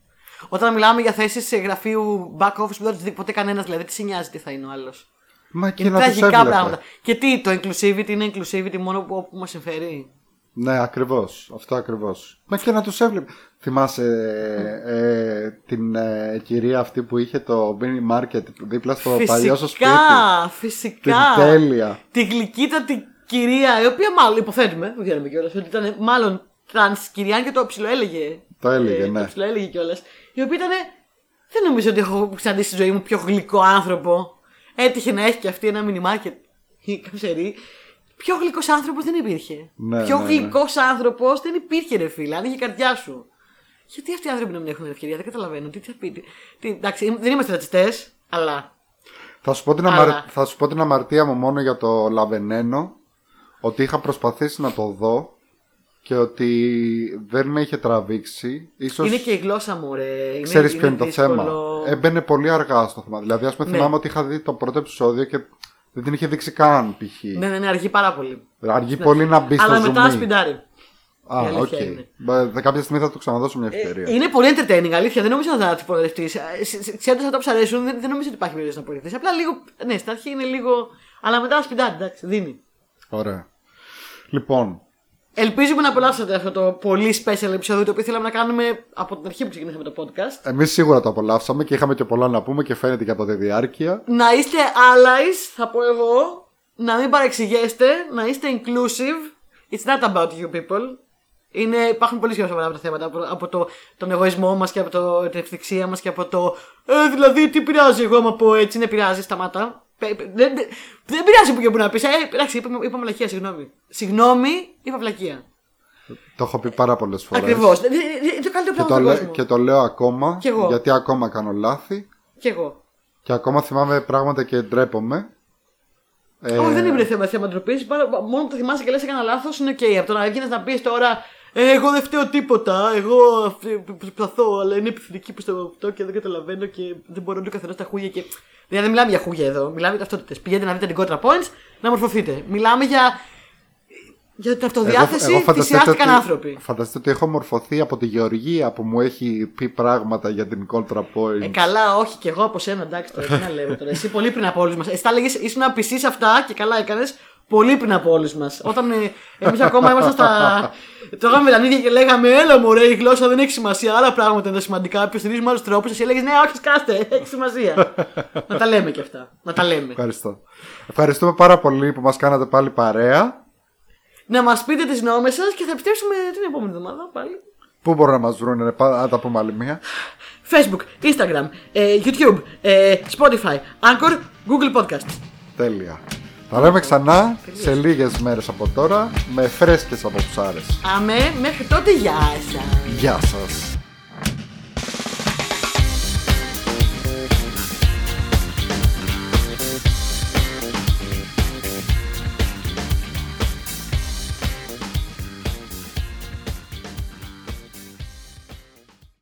Όταν μιλάμε για θέσεις σε γραφείου back office που δεν του δει ποτέ κανένας, δηλαδή τι σε νοιάζει τι θα είναι ο άλλος. Μα και Είναι να τους τραγικά έβλεπε. πράγματα. Και τι, το inclusivity είναι inclusivity μόνο που, όπου μας συμφέρει; Ναι, ακριβώς. Αυτό ακριβώς. Μα και να τους έβλεπε. Θυμάσαι ε, την ε, κυρία αυτή που είχε το mini market δίπλα στο παλιό σου σπίτι. Φυσικά, φυσικά. Την τέλεια. Τη γλυκύτατη κυρία, η οποία μάλλον υποθέτουμε, δεν ξέρουμε κιόλας, ότι ήταν μάλλον τραν κυρία και το ψιλοέλεγε. Το έλεγε, ναι. Το ψιλοέλεγε κιόλας. Η οποία ήταν. Δεν νομίζω ότι έχω ξαναδεί στη ζωή μου πιο γλυκό άνθρωπο. Έτυχε να έχει και αυτή ένα mini market ή καψερή. Πιο γλυκός άνθρωπος δεν υπήρχε. Ναι, πιο ναι, ναι. γλυκός άνθρωπος δεν υπήρχε, ρε φίλε, αν είχε καρδιά σου. Γιατί αυτοί οι άνθρωποι να μην έχουν ευκαιρία, δεν καταλαβαίνω. Τι, τι, τι, τι, εντάξει, δεν είμαστε ρατσιστές, αλλά. Θα σου, πω την Αλλά- αμαρ... θα σου πω την αμαρτία μου μόνο για το Λαβενένο. Ότι είχα προσπαθήσει να το δω και ότι δεν με είχε τραβήξει. Ίσως Είναι και η γλώσσα μου, ρε. ξέρεις ποιο είναι το δύσκολο. θέμα. Έμπαινε πολύ αργά στο θέμα. Δηλαδή, ας πούμε, Ναι. θυμάμαι ότι είχα δει το πρώτο επεισόδιο και δεν την είχε δείξει καν π.χ. Ναι, ναι, ναι, αργεί πάρα πολύ. Αργεί πολύ να μπει στο Αλλά μετά zoom in. σπιντάρει. Α, η αλήθεια οκ. είναι. Μπα- δε- Κάποια στιγμή θα του ξαναδώσω μια ευκαιρία. Είναι πολύ entertaining, αλήθεια. Δεν νομίζω να θα την βαρεθεί. Ξέροντας αυτά που σου αρέσουν, δεν, δεν νομίζω ότι υπάρχει περίπτωση να βαρεθεί. Απλά λίγο. Ναι, στην αρχή είναι λίγο. Αλλά μετά σπιντάρει, εντάξει, δίνει. Ωραία. Λοιπόν, Ελπίζουμε να απολαύσατε αυτό το πολύ special επεισόδιο το οποίο θέλαμε να κάνουμε από την αρχή που ξεκινήσαμε το podcast. εμείς σίγουρα το απολαύσαμε και είχαμε και πολλά να πούμε και φαίνεται και από τη διάρκεια. Να είστε allies, θα πω εγώ. Να μην παρεξηγέστε. Να είστε inclusive. It's not about you people. Είναι, υπάρχουν πολύ πιο σοβαρά από τα θέματα. Από, από το, τον εγωισμό μας και από το, την ευθυξία μας και από το. Ε, δηλαδή, τι πειράζει εγώ άμα πω έτσι, ναι, πειράζει, σταμάτα. Πε- πε- Δεν, δεν, δεν πειράζει που και που να πεις. Ε, εντάξει, είπα, είπα μαλακία, συγγνώμη. Συγγνώμη, είπα βλακία. Το έχω πει πάρα πολλές φορές. Ακριβώς. Είναι το καλύτερο Και πράγμα το, στον λέ- κόσμο. και το λέω ακόμα. Κι εγώ. Γιατί ακόμα κάνω λάθη. Κι εγώ. Και ακόμα θυμάμαι πράγματα και ντρέπομαι. Ε, Όχι, δεν είναι θέμα, θέμα ντροπής. Μόνο που το θυμάσαι και λες: Έκανα λάθος είναι οκ. Από το να βγαίνεις να πεις τώρα «Ε, Εγώ δεν φταίω τίποτα. Εγώ αυτ- προσπαθώ, αλλά είναι επιθετική προ το αυτό και δεν καταλαβαίνω και δεν μπορώ να καθένα τα χούγια. Και... Δηλαδή, δεν μιλάμε για χούγια εδώ. Μιλάμε για ταυτότητες. Πηγαίνετε να δείτε την ContraPoints να μορφωθείτε. Μιλάμε για. Για την αυτοδιάθεση φανταστείτε θυσιάστηκαν ότι- άνθρωποι. Φανταστείτε ότι έχω μορφωθεί από τη Γεωργία που μου έχει πει πράγματα για την Contra Point. Ε, καλά, όχι και εγώ από σένα, εντάξει τώρα, τι να λέμε τώρα. Εσύ πολύ πριν από όλους μας. Εσύ τα έλεγε, ήσουν να πισεί αυτά και καλά έκανες πολύ πριν από όλους μας. Όταν ε, εμείς ακόμα ήμασταν στα. Τώρα με τα ίδια και λέγαμε, Έλα μωρέ, η γλώσσα δεν έχει σημασία. Άλλα πράγματα είναι σημαντικά. Υποστηρίζουμε άλλου τρόπου. Εσύ έλεγες, Ναι, όχι, σκάστε, έχει σημασία. να τα λέμε και αυτά. Να τα λέμε. Ευχαριστώ. Ευχαριστούμε πάρα πολύ που μας κάνατε πάλι παρέα. να μας πείτε τις νόμες σας και θα επιστρέψουμε την επόμενη εβδομάδα πάλι. Πού μπορούν να μας βρουν, να τα πούμε άλλη μία. Facebook, Instagram, ε, YouTube, ε, Spotify, Anchor, Google Podcast. Τέλεια. Θα λέμε ξανά σε λίγες μέρες από τώρα με φρέσκες απόψάρες. Αμέ, μέχρι τότε, γεια σας. Γεια σας.